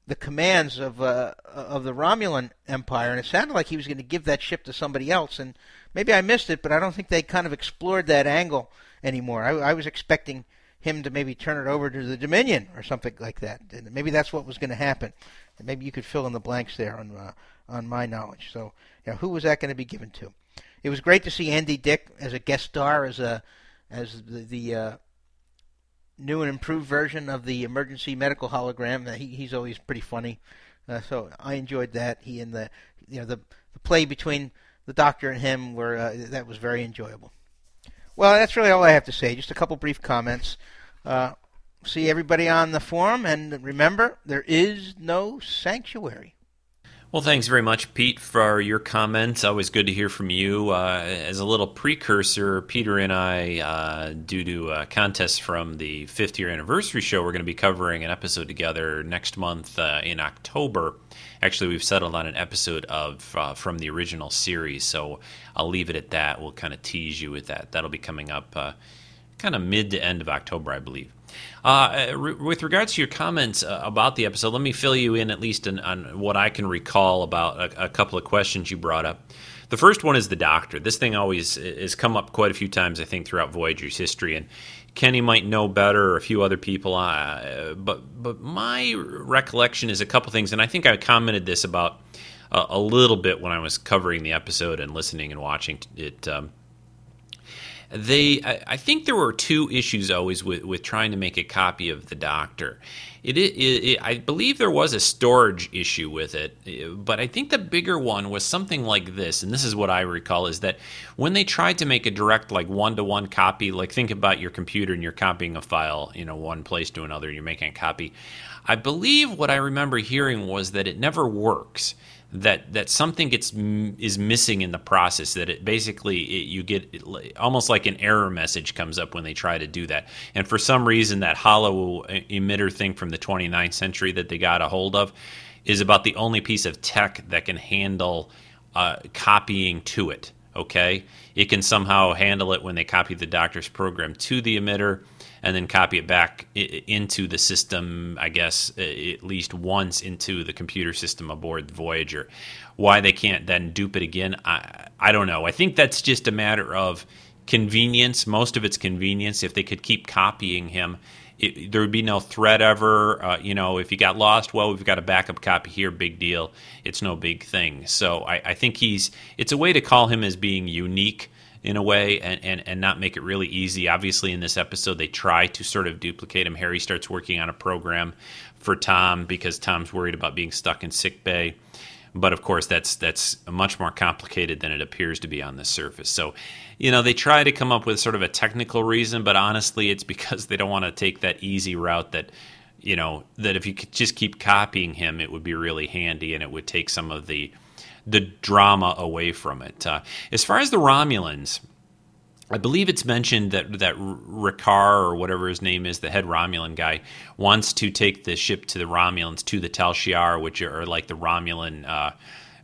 the commands of uh, of the Romulan Empire, and it sounded like he was going to give that ship to somebody else. And maybe I missed it, but I don't think they kind of explored that angle anymore. I, I was expecting him to maybe turn it over to the Dominion or something like that. And maybe that's what was going to happen. And maybe you could fill in the blanks there on uh, on my knowledge. So, you know, who was that going to be given to? It was great to see Andy Dick as a guest star as a as the, the uh, new and improved version of the emergency medical hologram. He, he's always pretty funny. Uh, so I enjoyed that. He and the you know the, the play between the doctor and him were uh, that was very enjoyable. Well, that's really all I have to say. Just a couple brief comments. Uh, see everybody on the forum, and remember, there is no sanctuary. Well, thanks very much, Pete, for your comments. Always good to hear from you. Uh, as a little precursor, Peter and I, uh, due to a contest from the 50 year anniversary show, we're going to be covering an episode together next month uh, in October. Actually, we've settled on an episode of uh, from the original series, so I'll leave it at that. We'll kind of tease you with that. That'll be coming up uh, kind of mid to end of October, I believe. Uh, re- with regards to your comments uh, about the episode, let me fill you in at least in, on what I can recall about a, a, couple of questions you brought up. The first one is the doctor. This thing always has come up quite a few times, I think, throughout Voyager's history, and Kenny might know better, or a few other people. Uh, but but my recollection is a couple things, and I think I commented this about a little bit when I was covering the episode and listening and watching it. Um, they I, think there were two issues always with, with trying to make a copy of the doctor. It, it, it, i believe there was a storage issue with it but i think the bigger one was something like this and this is what i recall is that when they tried to make a direct like one-to-one copy like think about your computer and you're copying a file you know one place to another you're making a copy i believe what i remember hearing was that it never works that that something gets is missing in the process that it basically it, you get it, almost like an error message comes up when they try to do that and for some reason that holo-emitter thing from the 29th century that they got a hold of is about the only piece of tech that can handle uh, copying to it. Okay, it can somehow handle it when they copy the doctor's program to the emitter and then copy it back into the system, I guess, at least once into the computer system aboard the Voyager. Why they can't then dupe it again, I, I don't know. I think that's just a matter of convenience. Most of it's convenience. If they could keep copying him, it, there would be no threat ever. Uh, you know, if he got lost, well, we've got a backup copy here. Big deal. It's no big thing. So I, I think he's. It's a way to call him as being unique in a way and, and, and not make it really easy. Obviously, in this episode, they try to sort of duplicate him. Harry starts working on a program for Tom because Tom's worried about being stuck in sick bay. But of course, that's that's much more complicated than it appears to be on the surface. So, you know, they try to come up with sort of a technical reason, but honestly, it's because they don't want to take that easy route that you know that if you could just keep copying him, it would be really handy and it would take some of the the drama away from it. Uh, as far as the Romulans, I believe it's mentioned that that Ricard or whatever his name is, the head Romulan guy, wants to take the ship to the Romulans to the Tal Shiar, which are like the Romulan uh,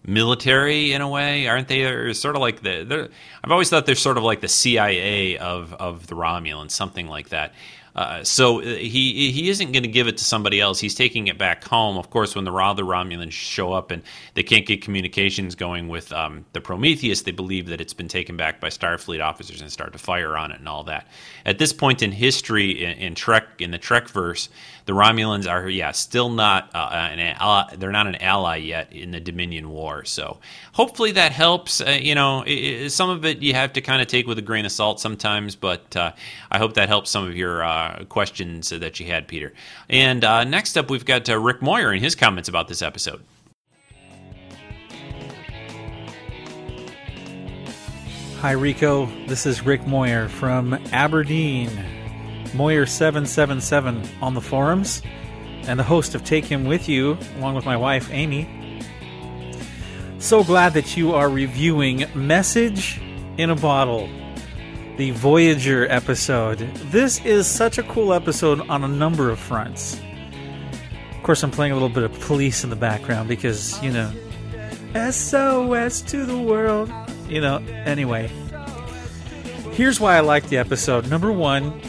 military in a way, aren't they? They're sort of like the. I've always thought they're sort of like the CIA of of the Romulans, something like that. Uh, so uh, he he isn't going to give it to somebody else. He's taking it back home. Of course, when the other Romulans show up and they can't get communications going with um, the Prometheus, they believe that it's been taken back by Starfleet officers and start to fire on it and all that. At this point in history, in, in Trek, in the Trek verse, the Romulans are yeah still not uh, an ally, they're not an ally yet in the Dominion War. So hopefully that helps. Uh, you know, it, it, some of it you have to kind of take with a grain of salt sometimes, but uh, I hope that helps some of your uh, questions that you had, Peter. And uh, next up, we've got uh, Rick Moyer and his comments about this episode. Hi, Rico. This is Rick Moyer from Aberdeen. Moyer777 on the forums, and the host of Take Him With You, along with my wife, Amy. So glad that you are reviewing Message in a Bottle, the Voyager episode. This is such a cool episode on a number of fronts. Of course, I'm playing a little bit of police in the background because, you know, SOS to the world. You know, anyway. Here's why I like the episode. Number one,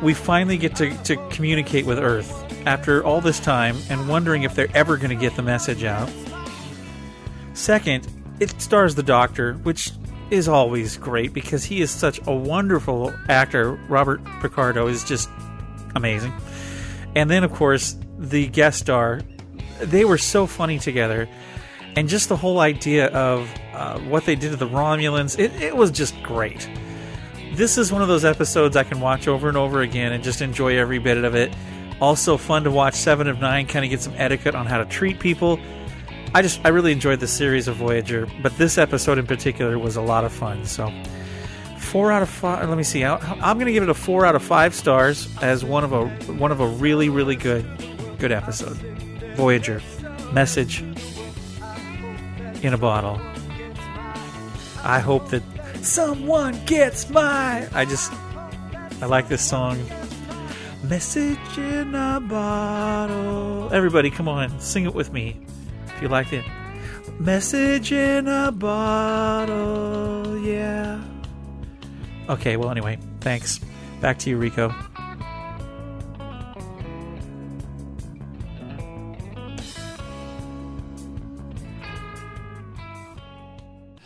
we finally get to, to communicate with Earth after all this time and wondering if they're ever going to get the message out. Second, it stars the Doctor, which is always great because he is such a wonderful actor. Robert Picardo is just amazing. And then, of course, the guest star. They were so funny together. And just the whole idea of uh, what they did to the Romulans, it, it was just great this is one of those episodes I can watch over and over again and just enjoy every bit of it. Also, fun to watch Seven of Nine kind of get some etiquette on how to treat people. I just I really enjoyed the series of Voyager, but this episode in particular was a lot of fun. So, four out of five. Uh, let me see. I'm going to give it a four out of five stars as one of a one of a really really good good episode. Voyager, message in a bottle. I hope that Someone gets my. I just. I like this song. Message in a bottle. Everybody, come on, sing it with me if you liked it. Message in a bottle, yeah. Okay, well, anyway, thanks. Back to you, Rico.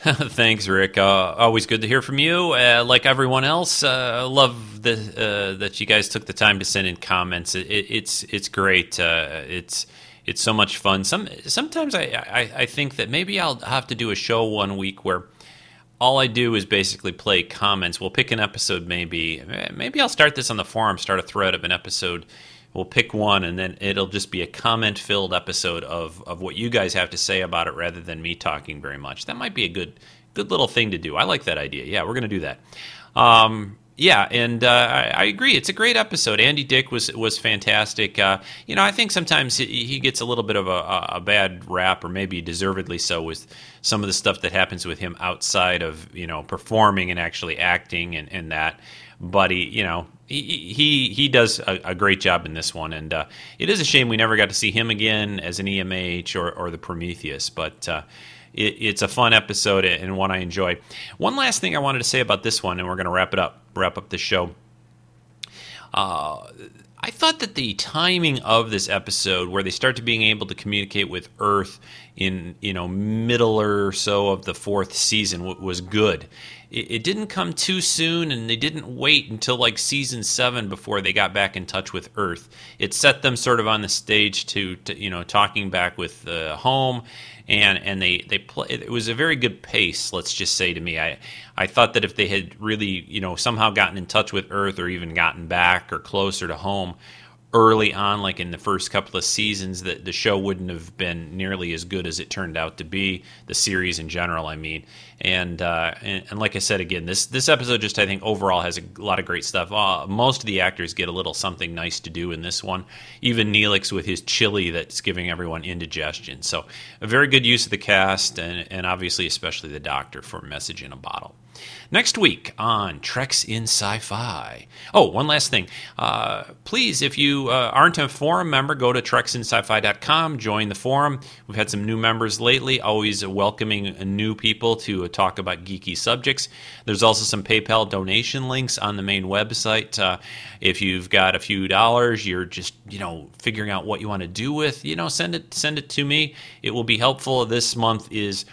Thanks, Rick. Uh, always good to hear from you. Uh, like everyone else, uh, love the, uh, that you guys took the time to send in comments. It, it, it's it's great. Uh, it's it's so much fun. Some sometimes I, I, I think that maybe I'll have to do a show one week where all I do is basically play comments. We'll pick an episode, maybe. Maybe I'll start this on the forum. Start a thread of an episode we'll pick one and then it'll just be a comment filled episode of, of what you guys have to say about it rather than me talking very much. That might be a good good little thing to do. I like that idea. Yeah, we're to do that. Um, yeah, and uh, I, I, agree. It's a great episode. Andy Dick was was fantastic. Uh, you know, I think sometimes he gets a little bit of a, a, bad rap, or maybe deservedly so, with some of the stuff that happens with him outside of you know performing and actually acting and, and that. But he, you know, he he, he does a, a, great job in this one, and uh, it is a shame we never got to see him again as an EMH or, or the Prometheus. But uh, it's a fun episode and one I enjoy. One last thing I wanted to say about this one, and we're going to wrap it up, wrap up the show. Uh, I thought that the timing of this episode, where they start to being able to communicate with Earth in you know middle or so of the fourth season, was good. It, it didn't come too soon, and they didn't wait until like season seven before they got back in touch with Earth. It set them sort of on the stage to, to you know talking back with the home and and they they play. It was a very good pace. Let's just say to me, I I thought that if they had really you know somehow gotten in touch with Earth or even gotten back or closer to home early on, like in the first couple of seasons, that the show wouldn't have been nearly as good as it turned out to be. The series in general, I mean, and uh, and, and, like I said again, this this episode just I think overall has a lot of great stuff. Uh, most of the actors get a little something nice to do in this one. Even Neelix with his chili that's giving everyone indigestion. So a very good use of the cast, and and obviously especially the Doctor for message in a bottle. Next week on Treks in Sci Fi. Oh, one last thing. Uh, please, if you uh, aren't a forum member, go to treksinsci-fi.com, join the forum. We've had some new members lately, always welcoming new people to uh, talk about geeky subjects. There's also some PayPal donation links on the main website. Uh, if you've got a few dollars, you're just, you know, figuring out what you want to do with, you know, send it send it to me. It will be helpful. This month is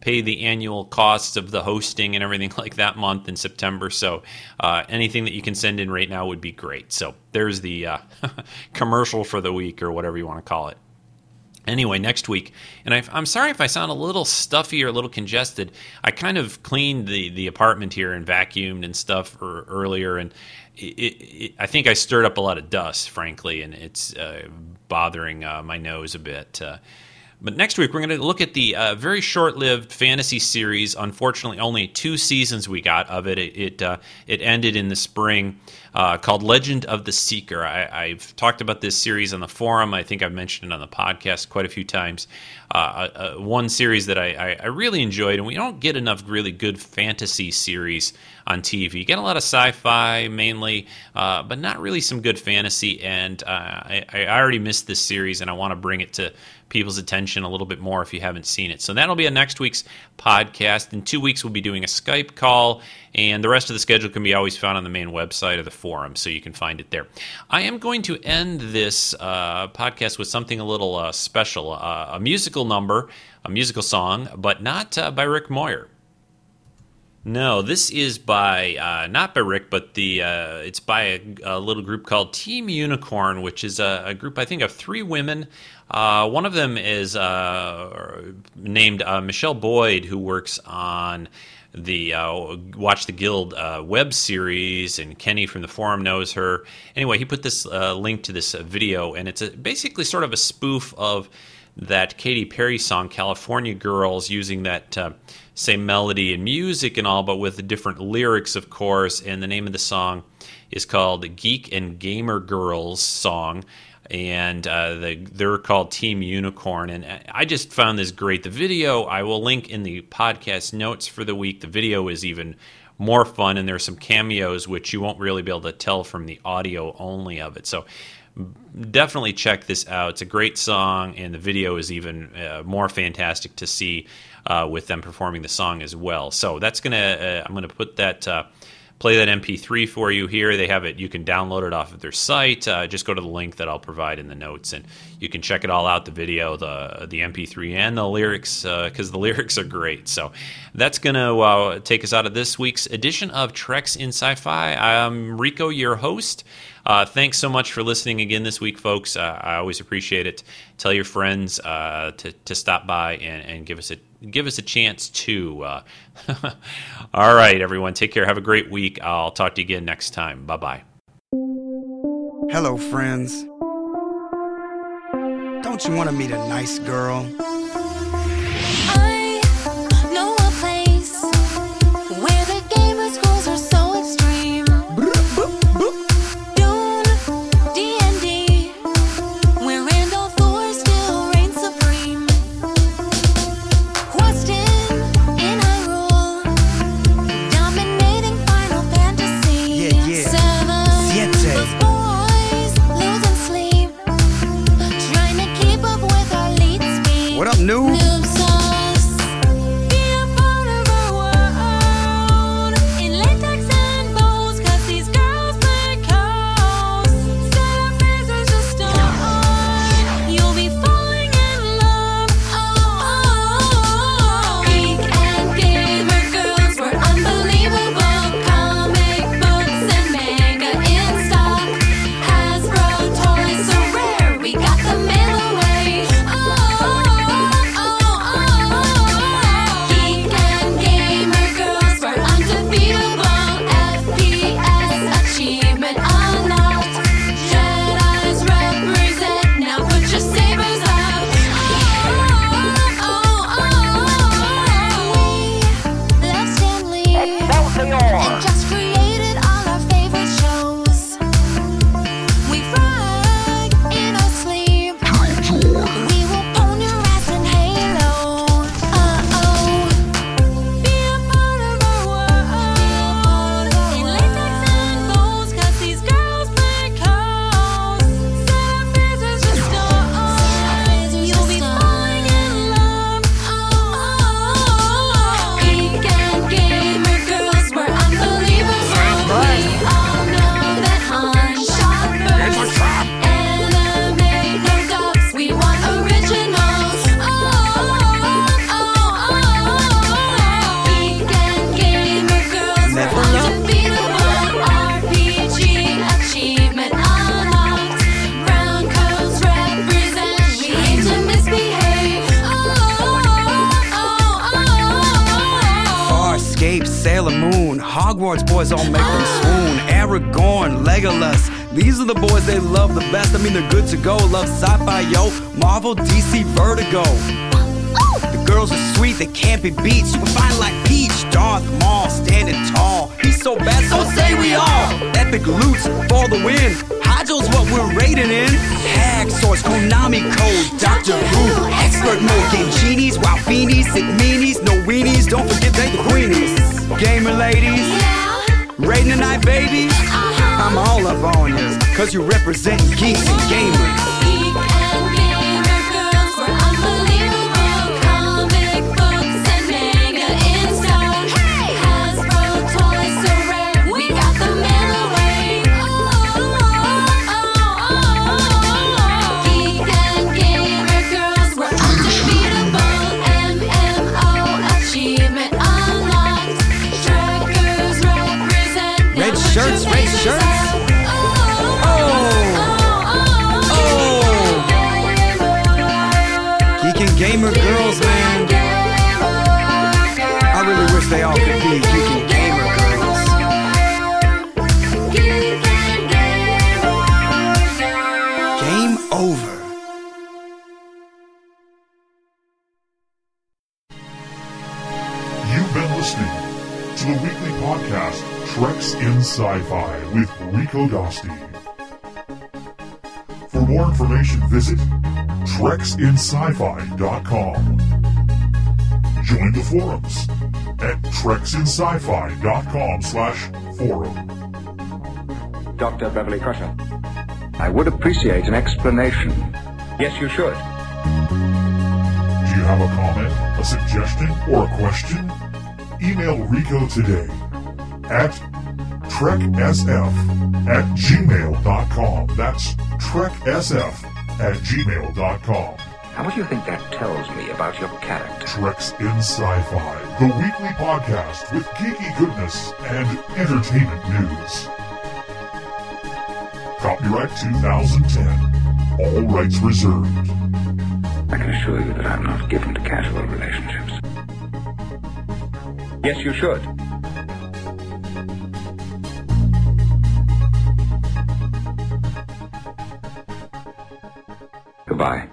pay the annual costs of the hosting and everything like that month in September. So uh, anything that you can send in right now would be great. So there's the uh, commercial for the week or whatever you want to call it. Anyway, next week, and I, am sorry if I sound a little stuffy or a little congested. I kind of cleaned the, the apartment here and vacuumed and stuff er, earlier, and it, it, I think I stirred up a lot of dust, frankly, and it's uh, bothering uh, my nose a bit. But next week, we're going to look at the uh, very short lived fantasy series. Unfortunately, only two seasons we got of it. It, it, uh, it ended in the spring uh, called Legend of the Seeker. I, have talked about this series on the forum. I think I've mentioned it on the podcast quite a few times. Uh, uh, uh, one series that I, I, I, really enjoyed, and we don't get enough really good fantasy series on TV. You get a lot of sci fi mainly, but not really some good fantasy. And I, I already missed this series, and I want to bring it to people's attention a little bit more if you haven't seen it. So that'll be a next week's podcast. In two weeks, we'll be doing a Skype call, and the rest of the schedule can be always found on the main website of the forum, so you can find it there. I am going to end this uh, podcast with something a little uh, special uh, a musical number, a musical song, but not uh, by Rick Moyer. No, this is by uh, not by Rick, but the uh, it's by a, a, little group called Team Unicorn, which is a, a group I think of three women. Uh, one of them is uh, named uh, Michele Boyd, who works on the uh, Watch the Guild web series, and Kenny from the forum knows her. Anyway, he put this link to this video, and it's a, basically sort of a spoof of that Katy Perry song "California Girls," using that same melody and music and all, but with different lyrics, of course. And the name of the song is called Geek and Gamer Girls Song. And uh, the, they're called Team Unicorn. And I just found this great. The video, I will link in the podcast notes for the week. The video is even more fun, and there's some cameos which you won't really be able to tell from the audio only of it. So definitely check this out. It's a great song, and the video is even uh, more fantastic to see uh, with them performing the song as well. So that's gonna uh, I'm gonna put that uh, play that MP3 for you here. They have it. You can download it off of their site. Uh, just go to the link that I'll provide in the notes, and you can check it all out: the video, the the MP3, and the lyrics, because uh, the lyrics are great. So that's gonna uh, take us out of this week's edition of Treks in Sci-Fi. I'm Rico, your host. Uh, thanks so much for listening again this week, folks. Uh, I always appreciate it. Tell your friends uh, to, to stop by and, and give us a give us a chance to. Uh, all right, everyone. Take care. Have a great week. I'll talk to you again next time. Bye bye. Hello, friends. Don't you want to meet a nice girl? To go. Love sci fi, yo. Marvel, DC, Vertigo. The girls are sweet, they can't be beat. Super fine like Peach, Darth Maul, standing tall. He's so bad, so say we all. Epic loots for the win. Hydro's what we're raiding in. Hag source, Konami code, Doctor Who, expert mode, game genies, wow fiends, sick meanies, no weenies. Don't forget they the queenies. Gamer ladies, raiding tonight, babies. I'm all up on you, cause you represent geeks and gamers. Game over. You've been listening to the weekly podcast Treks in Sci-Fi with Rico Dosti. For more information, visit treksinsci-fi.com. Join the forums treksinsci-fi.com slash forum. Dr. Beverly Crusher. I would appreciate an explanation. Yes, you should. Do you have a comment, a suggestion, or a question? Email Rico today at treksf at gmail.com. That's treksf at gmail.com. How much do you think that tells me about your character? Treks in Sci-Fi, the weekly podcast with geeky goodness and entertainment news. Copyright 2010. All rights reserved. I can assure you that I'm not given to casual relationships. Yes, you should. Goodbye.